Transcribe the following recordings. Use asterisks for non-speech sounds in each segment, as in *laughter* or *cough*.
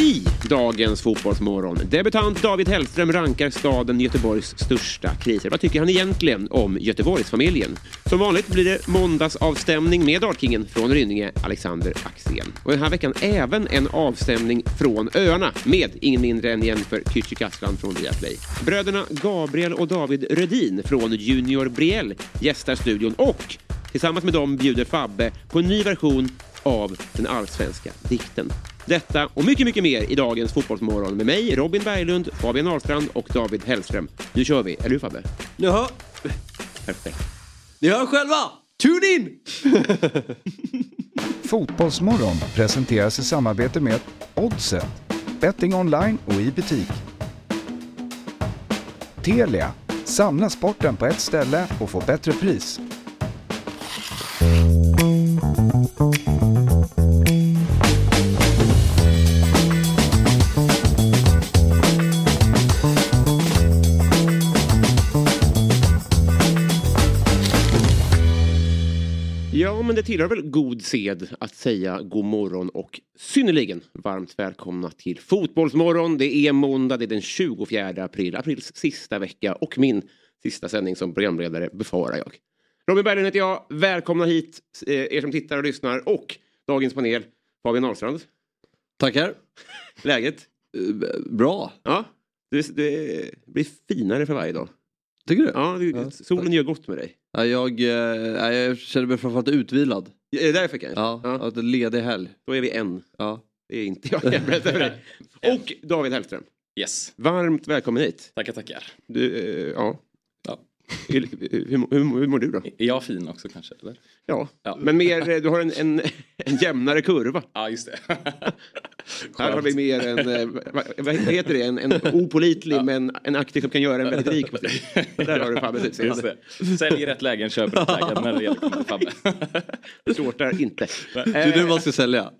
I dagens Fotbollsmorgon. Debutant David Hellström rankar staden Göteborgs största kriser. Vad tycker han egentligen om Göteborgsfamiljen? Som vanligt blir det måndagsavstämning med Dartkingen från Rynninge, Alexander Axén. Och den här veckan även en avstämning från öarna med ingen mindre än Jennifer Kücükaslan från Viaplay. Bröderna Gabriel och David Rödin från Junior Brielle gästar studion och tillsammans med dem bjuder Fabbe på en ny version av den allsvenska dikten. Detta och mycket, mycket mer i dagens Fotbollsmorgon med mig, Robin Berglund, Fabian Ahlstrand och David Hellström. Nu kör vi, eller hur Fabbe? Jaha, Perfekt. ni hör själva! Tune in! *laughs* Fotbollsmorgon presenteras i samarbete med Oddset, betting online och i butik. Telia, samla sporten på ett ställe och få bättre pris. Det tillhör väl god sed att säga god morgon och synnerligen varmt välkomna till Fotbollsmorgon. Det är måndag, det är den 24 april, aprils sista vecka och min sista sändning som programledare befarar jag. Robin Berglund heter jag, välkomna hit eh, er som tittar och lyssnar och dagens panel Fabian Ahlstrand. Tackar. *laughs* Läget? Eh, Bra. Ja, det, det blir finare för varje dag. Tycker du? Ja, det, Ja. solen gör gott med dig. Ja, jag, eh, jag känner mig framförallt utvilad. Är det därför kanske? Ja, Ja. Att en ledig helg. Då är vi en. Ja. Det är inte jag, jag berättar för dig. *laughs* Och David Hellström. Yes, Varmt välkommen hit. tackar tackar. Du, eh, ja. Ja. *laughs* Hur, hur, hur, hur mår du då? Är jag fin också kanske? Eller? Ja, Ja. men mer, eh, du har en, en, en jämnare kurva. *laughs* Ja, just det. Här har vi mer en, eh, vad, heter det, en, en opolitlig men en aktiv som kan göra en väldigt rik. Där har du Fabbes utseende. Sälj i rätt lägen, köp rätt lägen när det gäller Fabbe. Svårt där inte. Det är nu man ska sälja.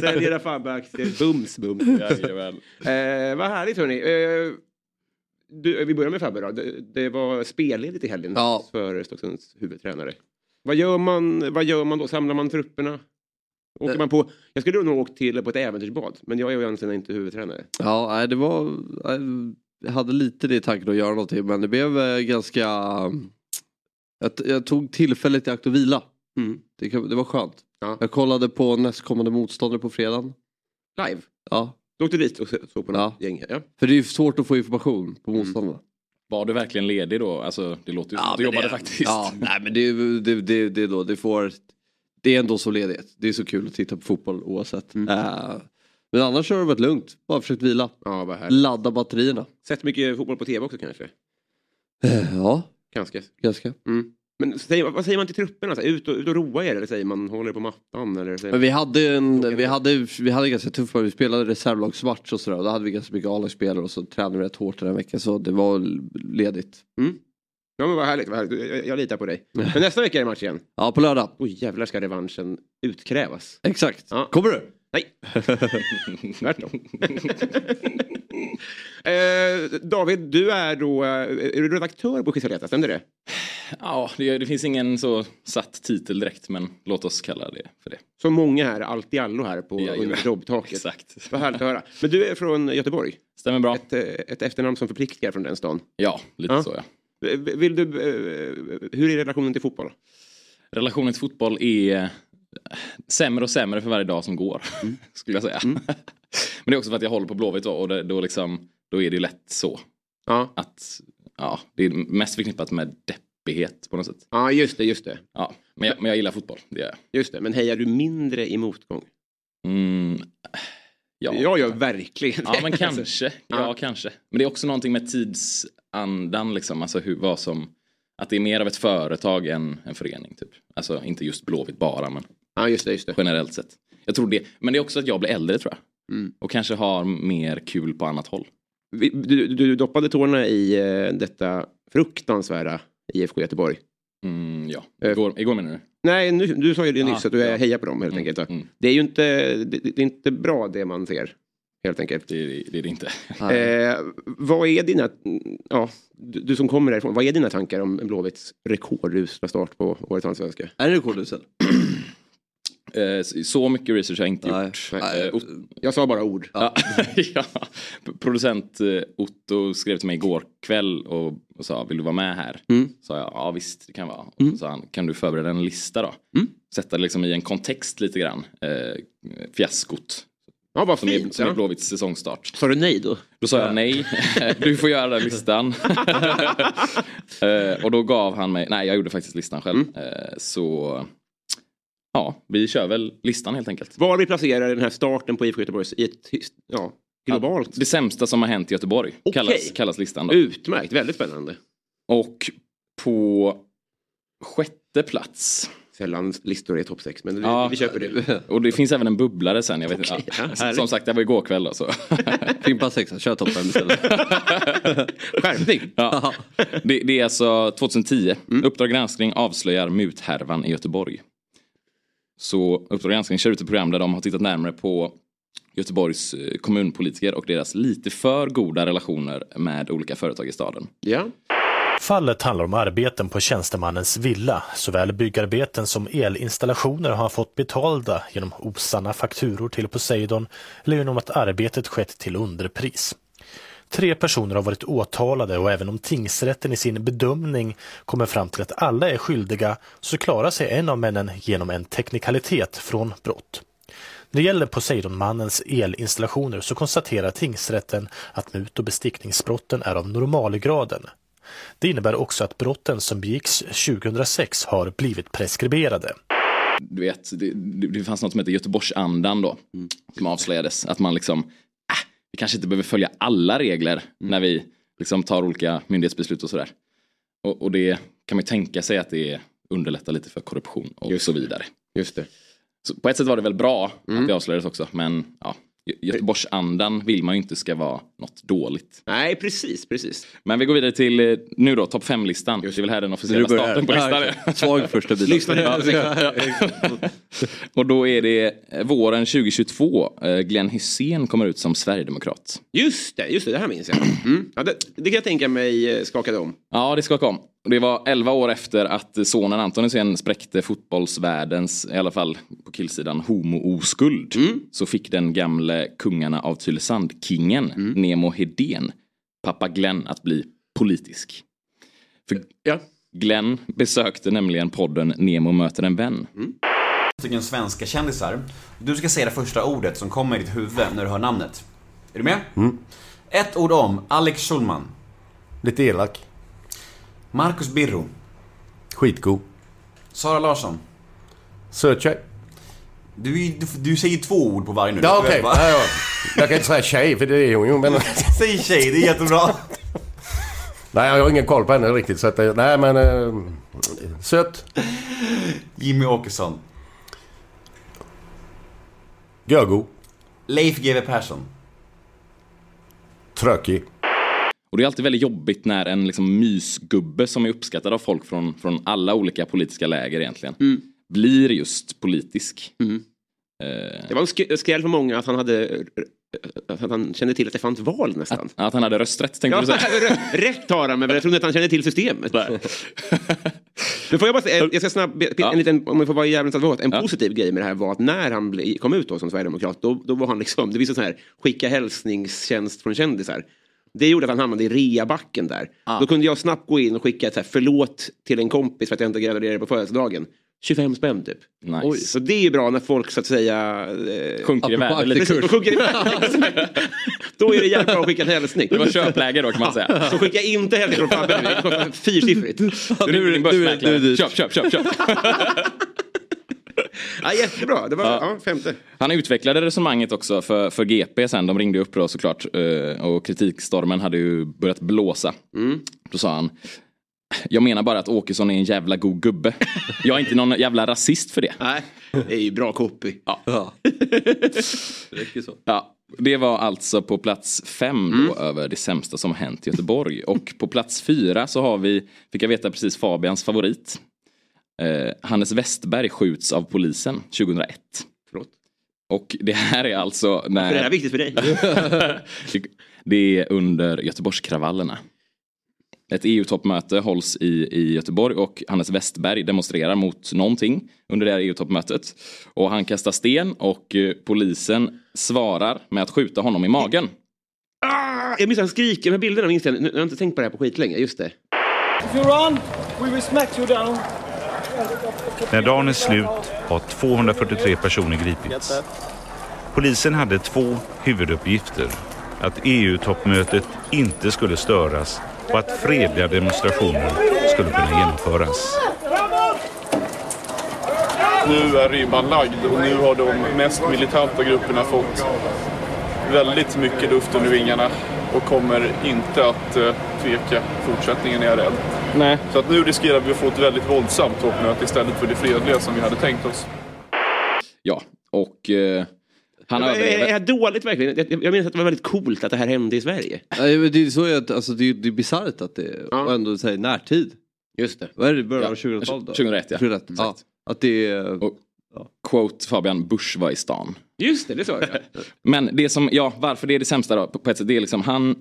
Sälj era Fabbe-aktier, bums bums. Eh, vad härligt hörni. Eh, du, vi börjar med Fabbe då. Det, det var spelledigt i helgen Ja. för Stocksunds huvudtränare. Vad gör, man, vad gör man då? Samlar man trupperna? Åker man på, jag skulle nog åkt till på ett äventyrsbad, men jag är ju egentligen inte huvudtränare. Ja, det var... Jag hade lite det i tanken att göra någonting men det blev eh, ganska... Jag, jag tog tillfället i akt att vila. Mm. Det, det var skönt. Ja. Jag kollade på nästkommande motståndare på fredagen. Live. Ja, Du åkte dit och så- såg på något Ja. gäng. Ja. för det är ju svårt att få information på Mm. motståndarna. Var du verkligen ledig då? Alltså, det låter ju som att du jobbade det, faktiskt. Ja, nej men det, det, det, det, är då, det får... Det är ändå så ledighet. Det är så kul att titta på fotboll oavsett. Mm. Eh, men annars har det varit lugnt. Bara försökt vila. ja. Ladda batterierna. Sett mycket fotboll på tv också kanske? Eh, ja, Ganska. ganska. Mm. Men säger, vad säger man till trupperna? Så ut, och, ut och roa er eller säger man håller på mattan? Eller säger Men vi hade en, vi hade, vi hade ganska tufft Vi spelade reservlagsmatch och sådär. Och då hade vi ganska mycket A-lagsspelare och så tränade vi rätt hårt den här veckan. Så det var ledigt. Ja men vad härligt, vad härligt. Jag, jag litar på dig. Men nästa vecka är det match igen. Ja, på lördag. Oj jävlar ska revanschen utkrävas. Exakt. Ja. Kommer du? Nej. *laughs* Tvärtom. *laughs* eh, David, du är då eh, är du redaktör på Skisaleta, stämmer det? Ja, det, det finns ingen så satt titel direkt, men låt oss kalla det för det. Så många här, allt i allo här på under jobbtaket. Exakt. Vad härligt att höra. Men du är från Göteborg. Stämmer bra. Ett, eh, ett efternamn som förpliktigar från den stan. Ja, lite Ja. så ja. Vill du, eh, hur är relationen till fotboll? Relationen till fotboll är eh, sämre och sämre för varje dag som går. *laughs* Skulle jag säga. *laughs* Men det är också för att jag håller på Blåvitt och det, då, liksom, då är det ju lätt så. Ja, Att ja, det är mest förknippat med deppighet på något sätt. ja just det, just det. Ja, men, jag, men jag gillar fotboll, det gör jag. Just det. Men hejar du mindre i motgång? Mm, ja. Jag gör verkligen Ja men det. *laughs* kanske. Ja, Ja. kanske. Men det är också någonting med tidsandan liksom. Alltså hur, vad som. Att det är mer av ett företag än en förening typ. Alltså inte just Blåvitt bara men Ja, just det, just det. generellt sett. Jag tror det. Men det är också att jag blir äldre tror jag. Mm. Och kanske har mer kul på annat håll. Vi- Du, du doppade tårna i eh, detta fruktansvärda IFK Göteborg. Mm, ja, Eh. igår, igår menar du? Nej, nu, du sa ju det nyss Ah, att du är ja. hejar på dem helt Mm, enkelt. mm. Det är ju inte, det, det är inte bra det man ser. Helt enkelt. Det, är- det är det inte. Eh, vad är dina, ja, du, du som kommer därifrån, vad är dina tankar om Blåvitts rekordusla start på årets allsvenska? Är det rekordusen? *clears throat* Eh, Så mycket research har jag inte Nej. gjort. Nej. Eh, Ot- Jag sa bara ord. Ja. *laughs* ja. Producent eh, Otto skrev till mig igår kväll och, och sa vill du vara med här? Mm. Sa jag ja visst det kan vara. Så sa han kan du förbereda en lista då? Mm. Sätta det liksom i en kontext lite grann. Eh, fiaskot Ja, vad som är, fint. som är. Blåvitts säsongstart. Sa du nej då? Då sa jag nej, *laughs* du får göra den listan. *laughs* eh, och då gav han mig, nej jag gjorde faktiskt listan själv. Mm. Eh, så ja, vi kör väl listan helt enkelt. Var vi placerar den här starten på IFK Göteborg i ett ja, globalt? Det sämsta som har hänt i Göteborg Okej. kallas, kallas listan. Då. Utmärkt, väldigt spännande. Och på sjätte plats. Sällan listor är topp 6, men vi, Ja. vi köper det. *laughs* Och det finns även en bubblare sen. Jag vet Okej, inte. ja, Ja, som sagt, det var igår kväll då, så. *laughs* Fimpa sexa, kör topp fem istället. *laughs* Skärpning. Ja. Det, det är alltså 2010. Mm. Uppdrag granskning avslöjar muthärvan i Göteborg. Så Uppdrag granskning kör ut ett program där de har tittat närmare på Göteborgs eh, kommunpolitiker och deras lite för goda relationer med olika företag i staden. Ja. Fallet handlar om arbeten på tjänstemannens villa. Såväl byggarbeten som elinstallationer har han fått betalda genom osanna fakturor till Poseidon eller genom att arbetet skett till underpris. Tre personer har varit åtalade och även om tingsrätten i sin bedömning kommer fram till att alla är skyldiga så klarar sig en av männen genom en teknikalitet från brott. När det gäller Poseidonmannens elinstallationer så konstaterar tingsrätten att mut och bestickningsbrotten är av normalgraden. Det innebär också att brotten som begicks 2006 har blivit preskriberade. Du vet, det, det fanns något som heter Göteborgsandan då. Som avslöjades. Att man liksom, vi kanske inte behöver följa alla regler när vi liksom tar olika myndighetsbeslut och sådär. Och, och det kan man ju tänka sig att det underlättar lite för korruption och Just så vidare. Just det. Så på ett sätt var det väl bra att det avslöjades också. Men ja, Göteborgsandan vill man ju inte ska vara något dåligt. Nej, precis, precis. Men vi går vidare till eh, nu då, topp 5-listan. Det är väl här den officiella starten på listan är. Svag första bit. Lyssna Och då är det eh, våren 2022. eh, Glenn Hysén kommer ut som sverigedemokrat. Just det, just det, det här minns jag. Mm. Ja, det, det kan jag tänka mig skakade om. Ja, det ska komma. Och Det var 11 år efter att sonen Anton Hysén spräckte fotbollsvärldens, i alla fall på killsidan, homo-oskuld. Så fick den gamle kungarna av Tylösand-kingen, Nemo Hedén, pappa Glenn att bli politisk. För Ja. Glenn besökte nämligen podden Nemo möter en vän. stycken svenska kändisar. Du ska säga det första ordet som kommer i ditt huvud när du hör namnet. Är du med? Ett ord om Alex Schulman. Lite elak. Marcus Birro. Skitgod. Sara Larsson. Söt tjej. Du, du, du säger två ord på varje nu. Ja okej. Ja, ja. Jag kan inte säga tjej för det är hon ju men... *laughs* Säg tjej, det är jättebra. Nej jag har ingen koll på henne riktigt så att... eh, Nej men... Äh, söt. Jimmy Åkesson. Görgo. Leif GW Persson. Trökig. Och det är alltid väldigt jobbigt när en liksom mysgubbe som är uppskattad av folk från, från alla olika politiska läger egentligen blir just politisk. Eh, Det var en sk- skräll för många att han hade att han kände till att det fanns val nästan. att han hade rösträtt tänkte Ja, du säga. *laughs* rätt har han, men jag trodde att han kände till systemet. *laughs* Nu får jag bara säga, jag ska snabbt, en liten, om jag får vara jävligt advokat, en positiv grej med det här var att när han kom ut då som sverigedemokrat, då, då var han liksom, det en sån här skicka hälsningstjänst från kändisar. Det gjorde att han hamnade i reabacken där. Då kunde jag snabbt gå in och skicka ett så här, förlåt till en kompis för att jag inte gratulerade på födelsedagen. 25 spänn typ. Nice. Oj, så det är ju bra när folk så att säga... Eh, Sjunker i Apropå värde lite. aktiekurs. Precis, sjunker i värde. *laughs* Då är det jävligt bra att skicka en hälsning. Det var köpläge då kan man säga. Så skicka inte hälsning från Fabbe fyrsiffrigt. Du är din börsmäklare. du är dyrt. Köp, köp, köp, köp. *laughs* *laughs* Ja, jättebra, det var ja. femte. Han utvecklade resonemanget också för, för GP sen. De ringde upp då såklart. eh, Och kritikstormen hade ju börjat blåsa. Då sa han. Jag menar bara att Åkesson är en jävla god gubbe. Jag är inte någon jävla rasist för det. *laughs* Nej, det är ju bra copy. Ja. *laughs* Det räcker så. Ja, det var alltså på plats fem då över det sämsta som hänt i Göteborg. Och på plats fyra så har vi, fick jag veta precis Fabians favorit. Eh, Hannes Westberg skjuts av polisen 2001. Förlåt. Och det här är alltså För det här är när... viktigt för dig. *laughs* det är under Göteborgskravallerna. Ett EU-toppmöte hålls i, i Göteborg och Hannes Westberg demonstrerar mot någonting under det här EU-toppmötet. Och han kastar sten och eh, polisen svarar med att skjuta honom i magen. Ah, jag minns han skriker, här bilderna minns jag. Nu jag har inte tänkt på det här på skitlänge. Just det. If you run, we will smack you down. När dagen är slut har 243 personer gripits. Polisen hade två huvuduppgifter. Att EU-toppmötet inte skulle störas och att fredliga demonstrationer skulle kunna genomföras. Nu är ribban lagd och nu har de mest militanta grupperna fått väldigt mycket luft under vingarna och kommer inte att eh, tveka fortsättningen är jag rädd. Nej. Så att nu riskerar vi att få ett väldigt våldsamt toppmöte istället för det fredliga som vi hade tänkt oss. Ja, och eh, han Är, är här dåligt verkligen? Jag, jag minns att det var väldigt coolt att det här hände i Sverige. Nej, men det är så att, alltså, det är, det är bisarrt att det Ja. och ändå säga närtid. Just det. Vad är det, början av Ja, 2000-talet då? 2001 ja. 2001, ja. Att det är... Och, quote Fabian, Bush var i stan. Just det, det sa jag. Men det som, ja varför det är det sämsta då? På ett sätt, det är liksom han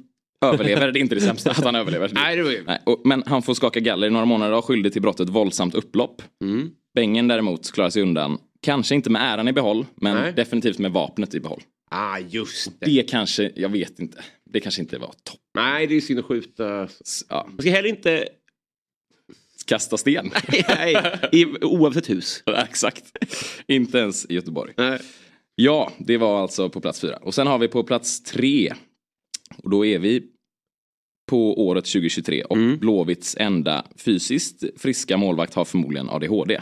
överlever, det är inte det sämsta att han överlever. Nej, det var ju... Nej, och, men han får skaka galler i några månader och skyldig till brottet våldsamt upplopp. Mm. Bengen däremot klarar sig undan. Kanske inte med äran i behåll, men Nej. definitivt med vapnet i behåll. Ah, just det. Det kanske, jag vet inte. Det kanske inte var topp. Nej, det är synd att skjuta. Ja, Man ska heller inte... kasta sten. *laughs* Nej, i, oavsett hus. *laughs* Exakt. inte ens i Göteborg. Nej. Ja, det var alltså på plats fyra. Och sen har vi på plats tre. Och då är vi på året 2023 och Mm. Blåvitts enda fysiskt friska målvakt har förmodligen ADHD.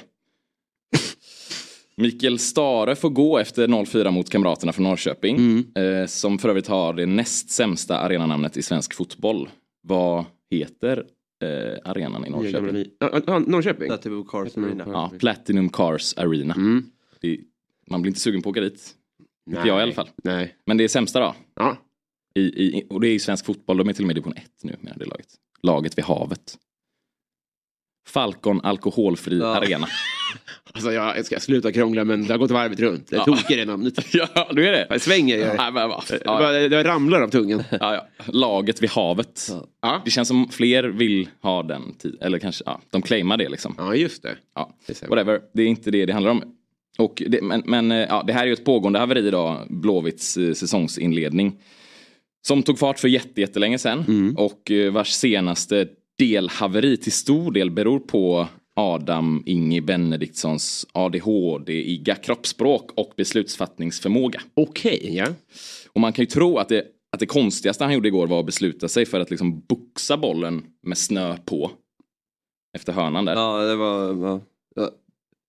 *laughs* Mikael Stare får gå efter 0-4 mot Kamraterna från Norrköping. Mm. Eh, som för övrigt har det näst sämsta arenanamnet i svensk fotboll. Vad heter eh, arenan i Norrköping? Ja, Norrköping? Platinum Cars Arena. Ja, Platinum Cars Arena. Mm. Det, man blir inte sugen på att åka dit. Inte Nej. jag i alla fall. Nej. Men det är sämsta då. Ja. I, i, och det är i svensk fotboll. De är till och med i division 1 nu med det laget. Laget vid havet. Falcon alkoholfri Ja. arena. *laughs* Alltså jag ska sluta krångla men det har gått varvet runt. Det är Ja. tokigt det namnet. ja, du är det? Det svänger det. Nej, men, va. Det ja, bara- Det ramlar av tungan. *laughs* ja, ja. Laget vid havet. Ja, Det känns som fler vill ha den. Eller kanske, ja, de claimar det liksom. ja just det. Ja, Det whatever. Det är inte det det handlar om. Och det, men men eh, ja, det här är ju ett pågående haveri då, Blåvitts eh, säsongsinledning. Som tog fart för jätte, jättelänge sedan Mm. och eh, vars senaste delhaveri till stor del beror på Adam Inge Benediktssons ADHD-iga kroppsspråk och beslutsfattningsförmåga. Okej, ja. Och man kan ju tro att det, att det konstigaste han gjorde igår var att besluta sig för att liksom boxa bollen med snö på. Efter hörnan där. Ja, det var... Ja. Ja.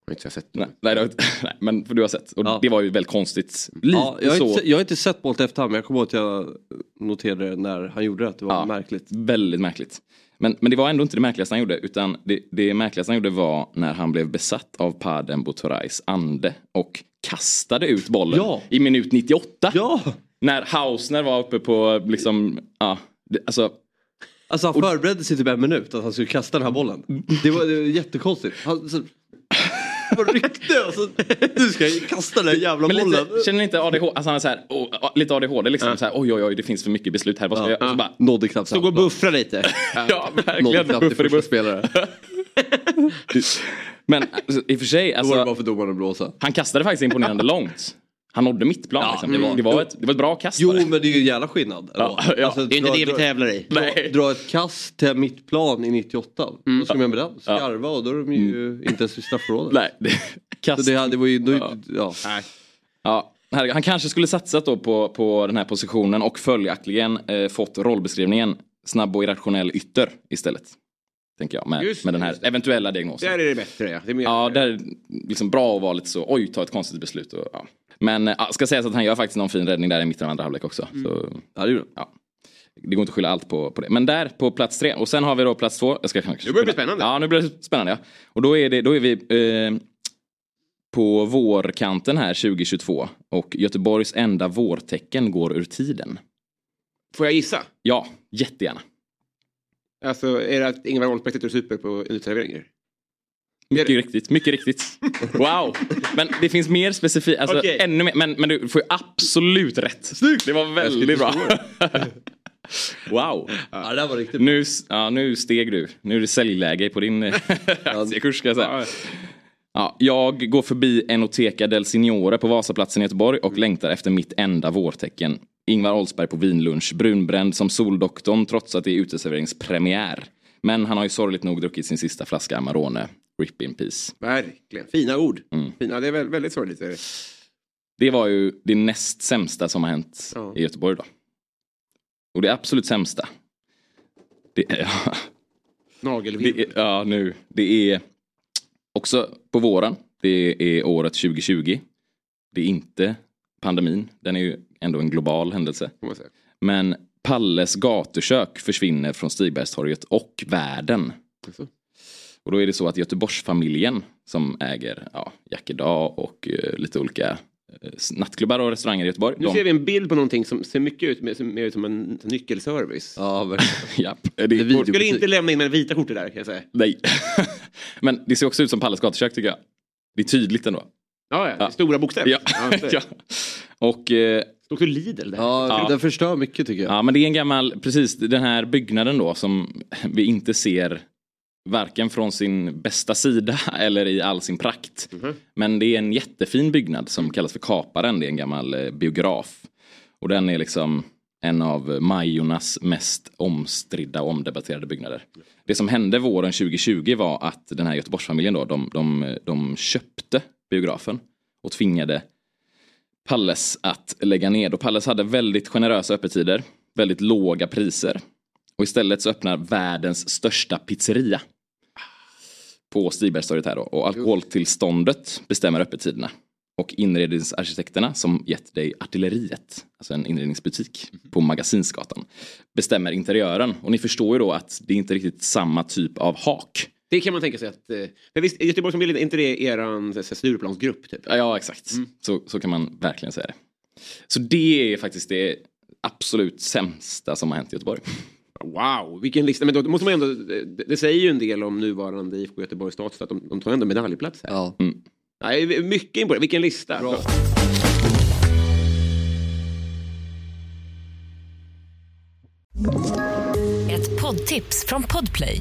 Jag har inte sett Nej, nej, det har, *laughs* nej, men för du har sett. Och Ja. det var ju väldigt konstigt. Lite Ja, jag, har så. inte, jag har inte sett Bolt efterhand men jag kommer ihåg att jag noterade när han gjorde det att det var Ja. märkligt. Väldigt märkligt. Men, men det var ändå inte det märkligaste han gjorde. Utan det, det märkligaste han gjorde var när han blev besatt av Paden Botorais ande. Och kastade ut bollen Ja. i minut 98. Ja! När Hausner var uppe på liksom, ja. Det, alltså, Alltså han förberedde sig typ en minut att han skulle kasta den här bollen. Det var, det var jättekonstigt. Han, var ryckte och så, nu ska jag kasta den jävla men bollen. lite, känner inte ADHD, alltså han är så här, oh, lite ADHD liksom. Så här, oj oj oj det finns för mycket beslut här. Vad ska jag göra? Och så bara, Nådde knappt Så gå och buffra lite. ja *laughs* Nådde verkligen. knappt Buffer i första spelare. *laughs* Men alltså, i och för sig, Då var det alltså, bara för domaren att blåsa. han kastade faktiskt imponerande *laughs* långt. Han nådde mittplan. Ja, liksom. det det, var- det, var ett, det var ett bra kast. Jo men det är ju en jävla skillnad. Ja, ändå. ja. Alltså, Det är inte dra- det vi dra- tävlar i. Nej. Dra ett kast till mittplan i 98. Vad ska man med den? Skarva och då är de ju inte ens i straffområdet. Nej, det, Så kast. det, det var ju... Då, Ja. ja. Ja, han kanske skulle satsat då på, på den här positionen och följaktligen eh, fått rollbeskrivningen snabb och irrationell ytter istället. Tänker jag med, Just med den här eventuella diagnosen. Där är det bättre ja. Det är mer... Ja, där är liksom bra att vara lite så, oj, ta ett konstigt beslut. Och, ja. Men ja, ska sägas att han gör faktiskt någon fin räddning där i mitten av andra halvlek också. Så, ja, det ja. Det går inte att skylla allt på, på det. Men där på plats tre. Och sen har vi då plats två. Jag ska kanske Nu börjar det bli spännande. Ja, nu blir det spännande. Ja. Och då är, det, då är vi eh, på vårkanten här 2022. Och Göteborgs enda vårtecken går ur tiden. Får jag gissa? Ja, jättegärna. Alltså är det att Ingvar Oldsberg sitter och super på uteserveringar? Mycket riktigt, mycket riktigt. Wow! Men det finns mer specifikt, alltså ännu mer. Men, men du får ju absolut rätt. Det var väldigt bra. *laughs* Wow. Ja, det var riktigt Nu, ja, nu steg du. Nu är det säljläge på din eh, *laughs* aktiekurs ska jag säga. Ja, jag går förbi Enoteca del Signore på Vasaplatsen i Göteborg och längtar efter mitt enda vårtecken. Ingvar Oldsberg på vinlunch, brunbränd som Soldoktorn trots att det är uteserveringspremiär. Men han har ju sorgligt nog druckit sin sista flaska Amarone. Rip in peace. Verkligen. Fina ord. Mm. Fina, det är väl, väldigt sorgligt. är det. Det var ju det näst sämsta som har hänt Ja. i Göteborg då. Och det absolut sämsta. Det är, *laughs* Nagelvind. är, ja, nu. Det är också på våren. Det är året 2020. Det är inte pandemin. Den är ju ändå en global händelse. Men Palles gatukök försvinner från Stigbergstorget och världen. Och då är det så att Göteborgsfamiljen som äger ja, Jack Idag och eh, lite olika eh, nattklubbar och restauranger i Göteborg. Nu de- ser vi en bild på någonting som ser mycket ut, med, som, mer ut som en nyckelservice. Ja, verkligen. *laughs* Japp, det är Skulle inte lämna in med vita kortet där kan jag säga. Nej. *laughs* Men det ser också ut som Palles gatukök tycker jag. Det är tydligt ändå. Ja, ja. Stora bokstäver. Ja. ja. *laughs* Och... Eh, Det står Lidl där. Ja, den förstör mycket tycker jag. Ja men det är en gammal, precis den här byggnaden då som vi inte ser varken från sin bästa sida *laughs* eller i all sin prakt. Men det är en jättefin byggnad som kallas för Kaparen, det är en gammal eh, biograf. Och den är liksom en av Majornas mest omstridda och omdebatterade byggnader. Det som hände våren 2020 var att den här Göteborgsfamiljen då, de, de, de köpte biografen och tvingade Palles att lägga ner. Och Palles hade väldigt generösa öppettider, väldigt låga priser. Och istället så öppnar världens största pizzeria. På Stigbergstorget här då. Och alkoholtillståndet bestämmer öppettiderna. Och inredningsarkitekterna som gett dig Artilleriet, alltså en inredningsbutik på Magasinsgatan, bestämmer interiören. Och ni förstår ju då att det är inte riktigt samma typ av hak. Det kan man tänka sig att... eh, För visst, Göteborgsfamiljen, är inte det eran Stureplansgrupp? Typ? Ja, exakt. Så, så kan man verkligen säga det. Så det är faktiskt det absolut sämsta som har hänt i Göteborg. Wow, vilken lista. Men då måste man ändå, det, det säger ju en del om nuvarande IFK Göteborgs status att de, de tar ändå medaljplats här. Ja. Mm. Nej, mycket imponerande. Vilken lista. Bra. Ett poddtips från Podplay.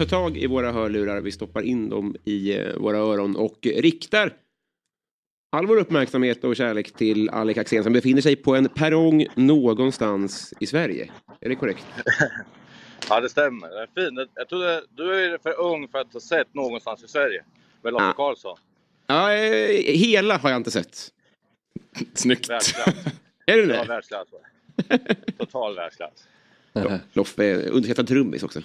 Ta tag i våra hörlurar, vi stoppar in dem i eh, våra öron och riktar all vår uppmärksamhet och kärlek till Alec Axén som befinner sig på en perrong någonstans i Sverige. Är det korrekt? *laughs* Ja, det stämmer. Den är fin. Jag trodde, du är för ung för att ha sett någonstans i Sverige med Lasse Ja. Karlsson. Ja, eh, hela har jag inte sett. *laughs* Snyggt. Världsklass. *laughs* Är det Ja, världsklass. Total världsklass. Loffe är underskattad trummis också.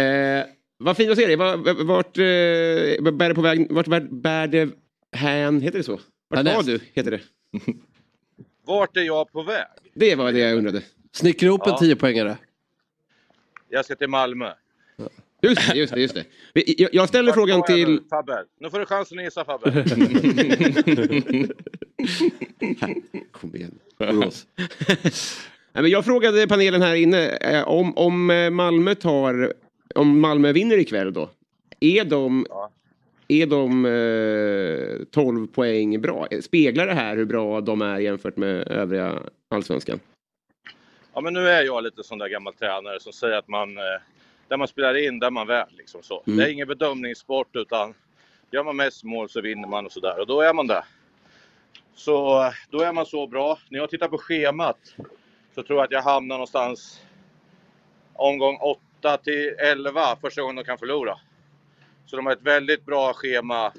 Eh, vad fint att se dig. Vart, vart eh, bär det på väg? Vart bär, bär det hän? Heter det så? Vart var du? Heter det. *laughs* Vart är jag på väg? Det var det jag undrade. Snickra en Ja. 10-poängare. Jag ska till Malmö. Just det, just det. Just det. Jag, jag ställer frågan Vart var jag till... nu, Fabbe. Nu får du chansen att gissa Fabbe. *laughs* Kom igen. Borås. Nej, men jag frågade panelen här inne eh, om, om eh, Malmö tar... Om Malmö vinner ikväll då. Är de... Är de eh, 12 poäng bra? Speglar det här hur bra de är jämfört med övriga allsvenskan? Ja, men nu är jag lite sån där gammal tränare som säger att man, eh, där man spelar in, där man väl. Liksom så. Mm. Det är ingen bedömningssport utan gör man mest mål så vinner man och sådär. Och då är man där. Så eh, då är man så bra. När jag tittar på schemat så tror jag att jag hamnar någonstans omgång 8 till 11 första gången de kan förlora. Så de har ett väldigt bra schema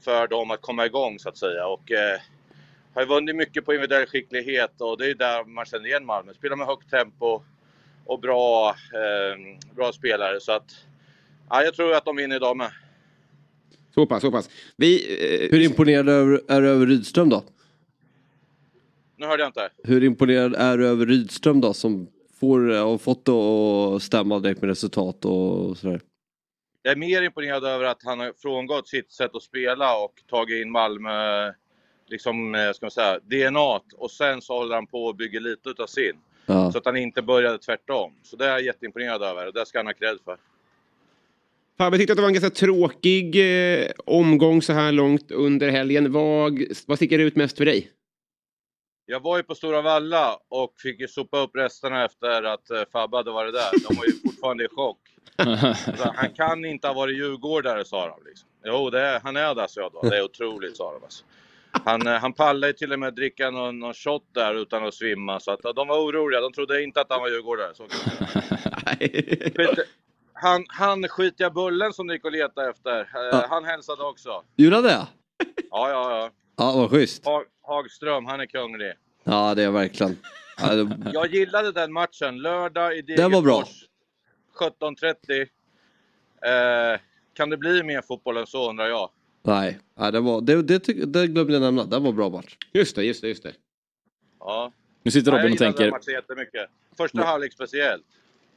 för dem att komma igång så att säga. Och, eh, har ju vunnit mycket på individuell skicklighet och det är där man känner igen Malmö. Spelar med högt tempo och bra, eh, bra spelare. Så att, ja, jag tror att de vinner idag med. Så pass, så pass. Vi, eh, Hur imponerad är, är du över Rydström då? Nu hörde jag inte. Hur imponerad är du över Rydström då som får, eh, har fått det att stämma direkt med resultat och sådär? Jag är mer imponerad över att han har frångått sitt sätt att spela och tagit in Malmö, liksom, eh, ska man säga, DNA och sen så håller han på och bygger lite utav sin. Ja. Så att han inte började tvärtom. Så det är jag jätteimponerad över och det ska han ha cred för. Fabbe, jag tyckte att det var en ganska tråkig eh, omgång så här långt under helgen. Vad, vad sticker ut mest för dig? Jag var ju på Stora Valla och fick ju sopa upp resterna efter att eh, Fabbe hade varit där. De var ju *laughs* fortfarande i chock. Så han kan inte ha varit djurgårdare, sa de. Liksom. Jo, det är, han är det, sa jag då. Det är otroligt, sa de. Alltså. Han, eh, han pallade ju till och med dricka någon, någon shot där utan att svimma. Så att, de var oroliga. De trodde inte att han var djurgårdare. Så kan man säga. *laughs* Skit- han, han skitiga bullen som ni gick och letade efter, eh, han hälsade också. Gjorde han det? Ja, ja, ja. Ja, vad schysst. Hag, Hagström, han är kunglig. Ja, det är jag verkligen. Ja. *laughs* Jag gillade den matchen. Lördag i Den var bra. Degerfors. 17.30. Eh, kan det bli mer fotboll än så undrar jag. Nej, ja, det, var, det, det, det glömde jag nämna. Det var bra match. Just det, just det, just det. Ja. Nu sitter Ja, Robin jag och gillade tänker... den matchen jättemycket. Första halvlek speciellt.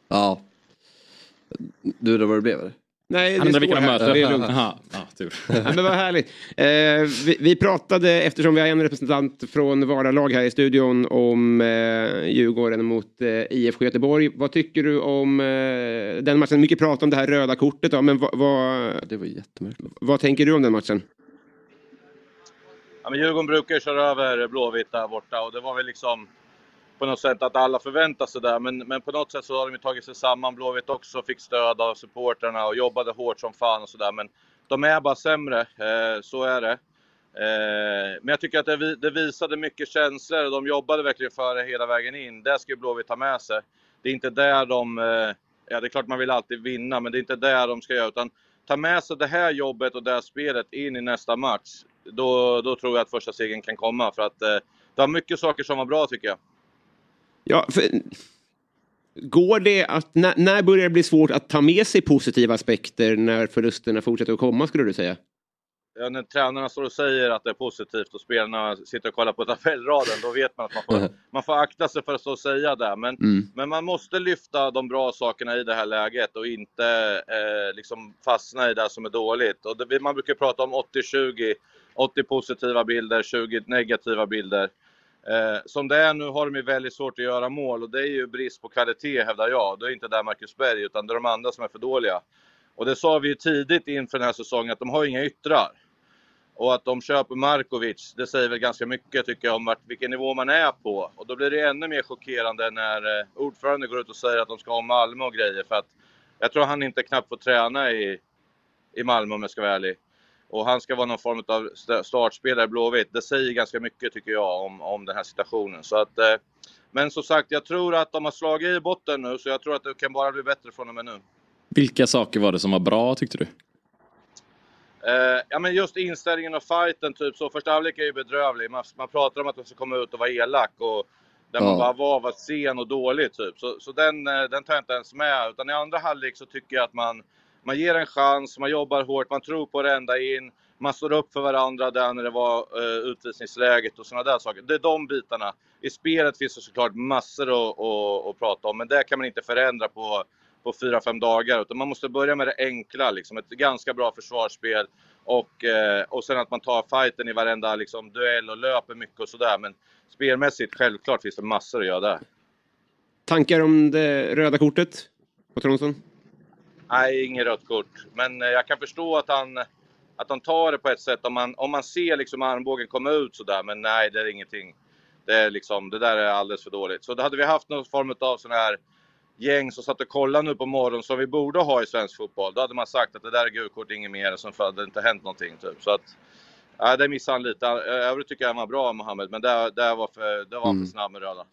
Ja. Du undrar vad det blev eller? Nej, Han det undrar vilka de möter. det är lugnt. Jaha, ja, tur. *laughs* Ja, men vad härligt. Eh, vi, vi pratade, eftersom vi har en representant från vardalag här i studion, om eh, Djurgården mot eh, IFK Göteborg. Vad tycker du om eh, den matchen? Mycket prat om det här röda kortet, då, men vad, vad, Det var jättemärkligt. vad tänker du om den matchen? Ja, men Djurgården brukar köra över Blåvitt där borta och det var väl liksom på något sätt att alla förväntar sig det. Men, men på något sätt så har de ju tagit sig samman. Blåvitt också fick stöd av supportrarna och jobbade hårt som fan och sådär. Men de är bara sämre, eh, så är det. Eh, men jag tycker att det, det visade mycket känslor och de jobbade verkligen för det hela vägen in. Det ska ju Blåvitt ta med sig. Det är inte där de... Eh, ja, det är klart man vill alltid vinna, men det är inte där de ska göra. Utan ta med sig det här jobbet och det här spelet in i nästa match. Då, då tror jag att första segern kan komma. För att eh, det var mycket saker som var bra tycker jag. Ja, för, går det att, när, när börjar det bli svårt att ta med sig positiva aspekter när förlusterna fortsätter att komma skulle du säga? Ja, när tränarna står och säger att det är positivt och spelarna sitter och kollar på tabellraden, då vet man att man får, man får akta sig för att stå och säga det. Men, Mm. men man måste lyfta de bra sakerna i det här läget och inte eh, liksom fastna i det som är dåligt. Och det, man brukar prata om 80-20, 80 positiva bilder, 20 negativa bilder. Eh, som det är nu har de ju väldigt svårt att göra mål och det är ju brist på kvalitet hävdar jag. Det är inte där Marcus Berg utan det är de andra som är för dåliga. Och det sa vi ju tidigt inför den här säsongen att de har inga yttrar. Och att de köper Markovic, det säger väl ganska mycket tycker jag om vart, vilken nivå man är på. Och då blir det ännu mer chockerande när eh, ordföranden går ut och säger att de ska ha Malmö och grejer. För att jag tror han inte knappt får träna i, i Malmö om jag ska vara ärlig. Och han ska vara någon form av st- startspelare i Blåvitt. Det säger ganska mycket tycker jag om, om den här situationen. Så att, eh, men som sagt, jag tror att de har slagit i botten nu så jag tror att det kan bara bli bättre från och med nu. Vilka saker var det som var bra tyckte du? Eh, ja men just inställningen och fighten typ så. Första halvlek är ju bedrövlig. Man, man pratar om att de ska komma ut och vara elak och där man Ja. bara var, var sen och dålig typ. Så, så den, eh, den tar jag inte ens med. Utan i andra halvlek så tycker jag att man, man ger en chans, man jobbar hårt, man tror på det ända in. Man står upp för varandra där när det var uh, utvisningsläget och sådana där saker. Det är de bitarna. I spelet finns det såklart massor att, att, att prata om, men det kan man inte förändra på, på fyra fem dagar. Utan man måste börja med det enkla, liksom. ett ganska bra försvarsspel. Och, eh, och sen att man tar fighten i varenda liksom, duell och löper mycket och sådär. Men spelmässigt, självklart finns det massor att göra där. Tankar om det röda kortet på Tronsson? Nej, inget rött kort. Men eh, jag kan förstå att han, att han tar det på ett sätt. Om man, om man ser liksom armbågen komma ut sådär. Men nej, det är ingenting. Det, är liksom, det där är alldeles för dåligt. Så då hade vi haft någon form av sån här gäng som satt och kollade nu på morgonen som vi borde ha i svensk fotboll. Då hade man sagt att det där är gult kort, inget mer. Så hade det inte hänt någonting. Typ. Så att, ja, det missade han lite. Övrigt tycker jag han var bra, Mohammed. Men det, det var för, det var Mm. för snabb med röda.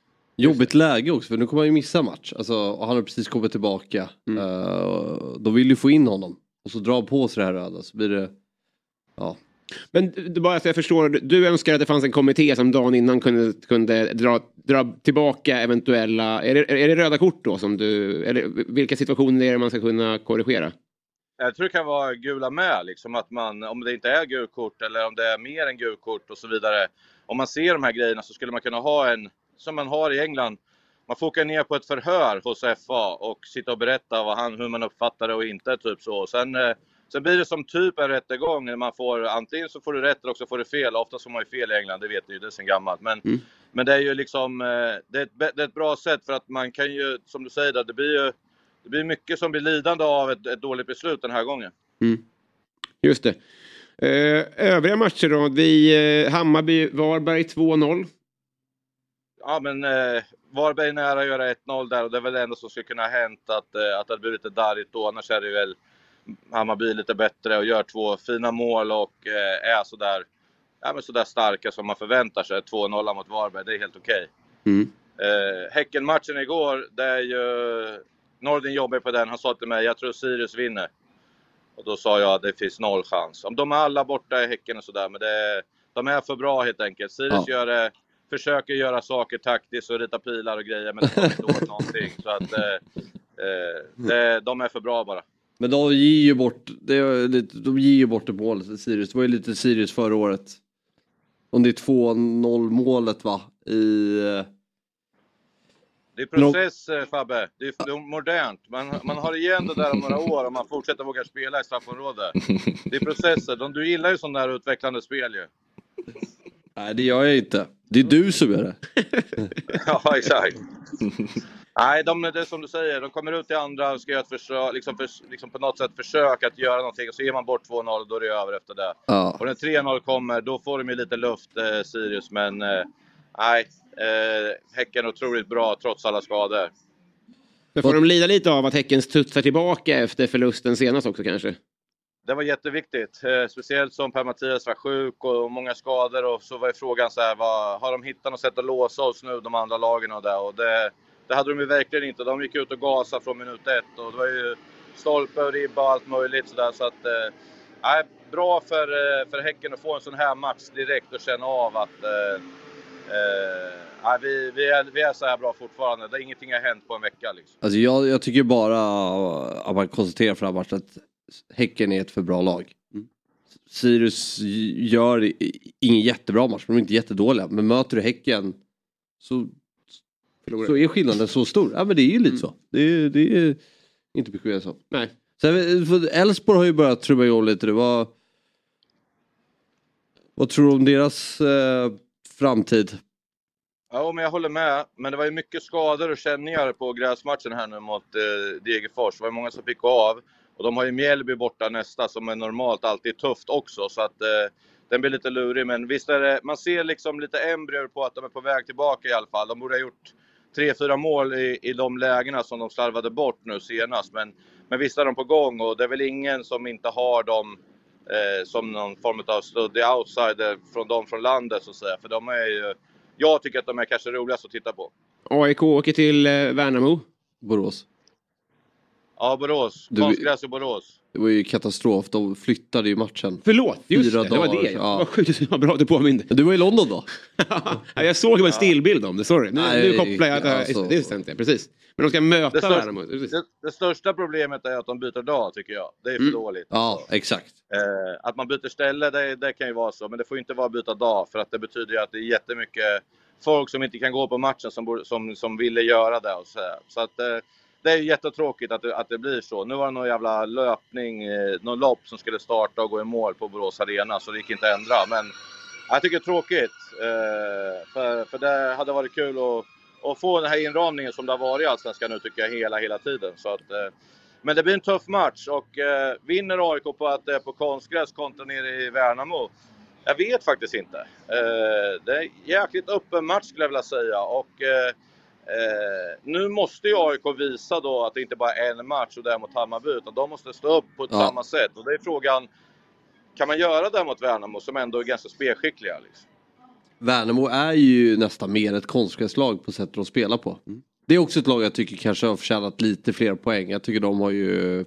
Jobbigt läge också för nu kommer han ju missa match. Alltså, och han har precis kommit tillbaka. Uh, de vill ju få in honom. Och så dra på sig det här röda så blir det... Ja. Men det bara så jag förstår, du önskar att det fanns en kommitté som dagen innan kunde, kunde dra, dra tillbaka eventuella, är det, är det röda kort då som du, eller vilka situationer är det man ska kunna korrigera? Jag tror det kan vara gula med, liksom att man, om det inte är gult kort eller om det är mer än gult kort och så vidare. Om man ser de här grejerna så skulle man kunna ha en, som man har i England, man får åka ner på ett förhör hos FA och sitta och berätta vad han, hur man uppfattar det och inte, typ så. Sen, eh, sen blir det som typ en rättegång när man får, antingen så får du rätt eller också får du fel. Oftast får man ju fel i England, det vet ni ju, det är sen gammalt. Men, men det är ju liksom, eh, det är, ett, det är ett bra sätt för att man kan ju, som du säger, det blir ju det blir mycket som blir lidande av ett, ett dåligt beslut den här gången. Mm. Just det. Eh, övriga matcher då? Vi, eh, Hammarby-Varberg 2-0. Ja, men eh, Varberg är nära att göra 1-0 där och det är väl det enda som skulle kunna ha hänt att, eh, att det hade blivit lite darrigt då. Annars är det väl Hammarby lite bättre och gör två fina mål och eh, är sådär, ja, men sådär starka som man förväntar sig. 2-0 mot Varberg, det är helt okej. Mm. Eh, Häcken-matchen igår, det är ju... Nordin jobbar på den. Han sa till mig, jag tror Sirius vinner. Och då sa jag att det finns noll chans. Om de är alla borta i Häcken och sådär, men det, de är för bra helt enkelt. Sirius Ja. gör det, försöker göra saker taktiskt och rita pilar och grejer, men det kommer inte åt någonting. Så att eh, eh, det, de är för bra bara. Men de ger ju bort, det är lite, de ger ju bort ett mål, Sirius. Det var ju lite Sirius förra året. Om det är 2-0 målet va? I... eh, Det är process eh, Fabbe. Det är, det är modernt. Man, man har igen det där om några år om man fortsätter våga spela i straffområdet. Det är processer. De, du gillar ju sådana där utvecklande spel ju. Nej det gör jag inte. Det är du som gör det. *laughs* Ja, exakt. Nej, de, det är som du säger. De kommer ut i andra och ska göra ett försök, liksom, för, liksom på något sätt försöka att göra någonting. Och så ger man bort 2-0 och då är det över efter det. Ja. Och när 3-0 kommer, då får de ju lite luft, eh, Sirius. Men eh, nej, eh, Häcken är otroligt bra trots alla skador. Så får de lida lite av att Häcken studsar tillbaka efter förlusten senast också kanske? Det var jätteviktigt. Eh, speciellt som Per-Mattias var sjuk och många skador. Och så var ju frågan så här, vad, har de hittat något sätt att låsa oss nu, de andra lagen och det? Och det, det hade de ju verkligen inte. De gick ut och gasade från minut ett. Och det var ju stolpe och ribba och allt möjligt sådär. Så att, eh, bra för, eh, för Häcken att få en sån här match direkt och känna av att eh, eh, nej, vi, vi, är, vi är så här bra fortfarande. Det, ingenting har hänt på en vecka. Liksom. Alltså jag, jag tycker bara eh, att man konstaterar för den här matchen att Häcken är ett för bra lag. Sirius gör ingen jättebra match, men de är inte jättedåliga. Men möter du Häcken så, så är skillnaden så stor. Ja men det är ju lite så. Det är, det är inte mycket mer så. Nej. Sen, för Elfsborg har ju börjat trubba igång lite. Det var... Vad tror du om deras eh, framtid? Ja, men jag håller med. Men det var ju mycket skador och känningar på gräsmatchen här nu mot eh, Degerfors. Det var många som fick gå av. Och de har ju Mjällby borta nästa som är normalt alltid tufft också. Så att eh, den blir lite lurig. Men visst är det, man ser liksom lite embryor på att de är på väg tillbaka i alla fall. De borde ha gjort tre, fyra mål i, i de lägena som de slarvade bort nu senast. Men, men visst är de på gång och det är väl ingen som inte har dem eh, som någon form av stöddig outsider från dem från landet så att säga. För de är ju, jag tycker att de är kanske roligast att titta på. AIK åker till eh, Värnamo. Borås. Ja, Borås. Du- Konstgräs i Borås. Det var ju katastrof. De flyttade ju matchen. Förlåt, just Fyra det, det var dagar, det. ja. Vad sjukt, vad bra att du påminde. Du var i London då? Ja, jag såg en stillbild om det, sorry. Nu, Nej, nu kopplar jag. alltså- det visste jag inte, precis. Men de ska möta Det, största, Värnamo. precis. det, det största problemet är att de byter dag, tycker jag. Det är för Mm. dåligt. Ja, exakt. Eh, att man byter ställe, det, det kan ju vara så. Men det får inte vara byta dag. För att det betyder ju att det är jättemycket folk som inte kan gå på matchen som, som, som ville göra det. Och så här. så att, eh, det är ju jättetråkigt att det, att det blir så. Nu var det någon jävla löpning, eh, någon lopp som skulle starta och gå i mål på Borås Arena. Så det gick inte att ändra. Men jag tycker det är tråkigt. Eh, för, för det hade varit kul att, att få den här inramningen som det har varit i Allsvenskan nu tycker jag hela, hela tiden. Så att, eh, men det blir en tuff match och eh, vinner AIK på att det är på konstgräs kontra nere i Värnamo? Jag vet faktiskt inte. Eh, det är en jäkligt öppen match skulle jag vilja säga. Och, eh, nu måste ju AIK visa då att det inte bara är en match och det är mot Hammarby, utan de måste stå upp på ett Ja. samma sätt. Och det är frågan, kan man göra det mot Värnamo som ändå är ganska spelskickliga? Liksom? Värnamo är ju nästan mer ett konstgräslag på sättet de spelar på. Det är också ett lag jag tycker kanske har förtjänat lite fler poäng. Jag tycker de har ju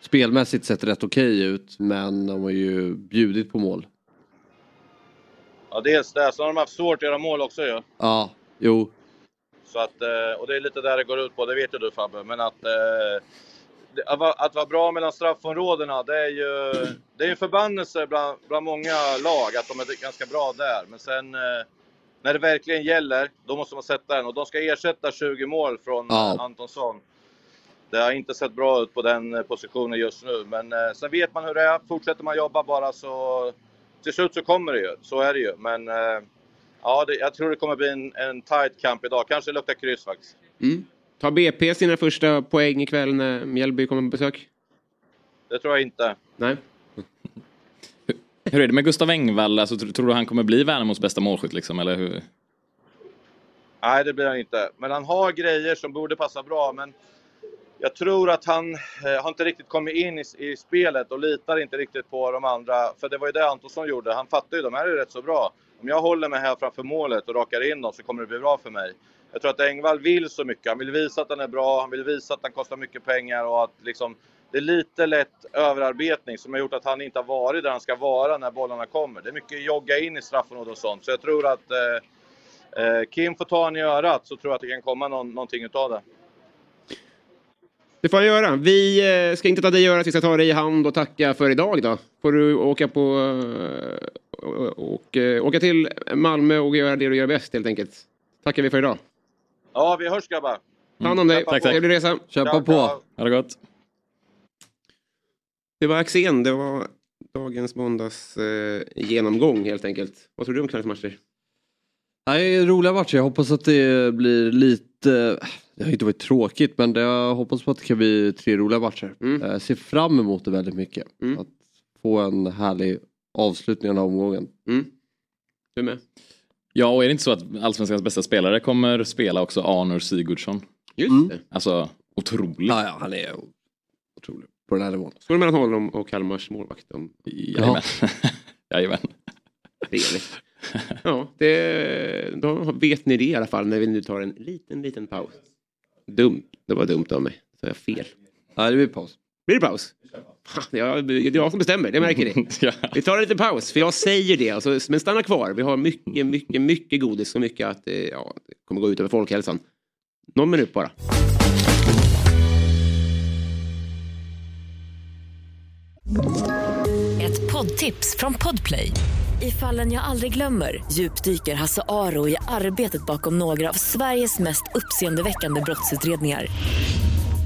spelmässigt sett rätt okej ut men de har ju bjudit på mål. Ja, dels det. Så har de haft svårt att göra mål också ju. Ja, jo. Så att, eh, och det är lite där det går ut på, det vet ju du Fabbe. Men att eh, att, vara, att vara bra mellan straffområdena, det är ju det är en förbannelse bland, bland många lag att de är ganska bra där. Men sen eh, när det verkligen gäller, då måste man sätta den. Och de ska ersätta 20 mål från Ja. Antonsson. Det har inte sett bra ut på den positionen just nu. Men eh, sen vet man hur det är. Fortsätter man jobba bara så... Till slut så kommer det ju. Så är det ju. Men eh, ja, det, jag tror det kommer bli en, en tight kamp idag. Kanske luktar kryss faktiskt. Mm. Tar BP sina första poäng ikväll när Mjällby kommer på besök? Det tror jag inte. Nej. *laughs* Hur är det med Gustav Engvall? Alltså, tr- tror du han kommer bli Värnamos bästa målskytt liksom, eller hur? Nej, det blir han inte. Men han har grejer som borde passa bra. Men jag tror att han eh, har inte riktigt kommit in i, i spelet och litar inte riktigt på de andra. För det var ju det Antonsson gjorde. Han fattar ju, de här är rätt så bra. Om jag håller mig här framför målet och rakar in dem så kommer det bli bra för mig. Jag tror att Engvall vill så mycket. Han vill visa att han är bra, han vill visa att han kostar mycket pengar och att liksom, det är lite lätt överarbetning som har gjort att han inte har varit där han ska vara när bollarna kommer. Det är mycket jogga in i straffområdet och sånt. Så jag tror att eh, eh, Kim får ta en i örat så tror jag att det kan komma någon, någonting utav det. Det får jag göra. Vi eh, ska inte ta dig i örat, vi ska ta dig i hand och tacka för idag då. Får du åka på eh, eh, och, eh, åka till Malmö och göra det du gör bäst helt enkelt. Tackar vi för idag. Ja, vi hörs grabbar. Ta hand om dig. På. Trevlig resa. Kämpa på. Ha det gott. Det var Axén, det var dagens måndags eh, genomgång helt enkelt. Vad tror du om kvällens matcher? Nej, roliga matcher. Jag hoppas att det blir lite... Det har inte varit tråkigt men det, jag hoppas på att det kan bli tre roliga matcher. Jag ser fram emot det väldigt mycket. Att få en härlig avslutning av omgången. Du med? Ja, och är det inte så att Allsvenskans bästa spelare kommer spela också Arnor Sigurdsson? Just det. Alltså, otroligt. Ja, ja, han är otrolig på den här nivån. Står det mellan honom och Kalmars målvakt? Om... Jajamän. *laughs* Jajamän. Trevligt. Ja, det, då vet ni det i alla fall när vi nu tar en liten, liten paus. Dumt. Det var dumt av mig. Så jag fel. Nej, det blir paus. Blir det paus? Ha, Det är jag- det är jag som bestämmer, det märker ni. *laughs* Vi tar en liten paus, för jag säger det. Alltså, men stanna kvar. Vi har mycket, mycket, mycket godis och mycket att eh, ja, det kommer gå ut över folkhälsan. Någon minut bara. Ett poddtips från Podplay. I fallen jag aldrig glömmer djupdyker Hasse Aro i arbetet bakom några av Sveriges mest uppseendeväckande brottsutredningar.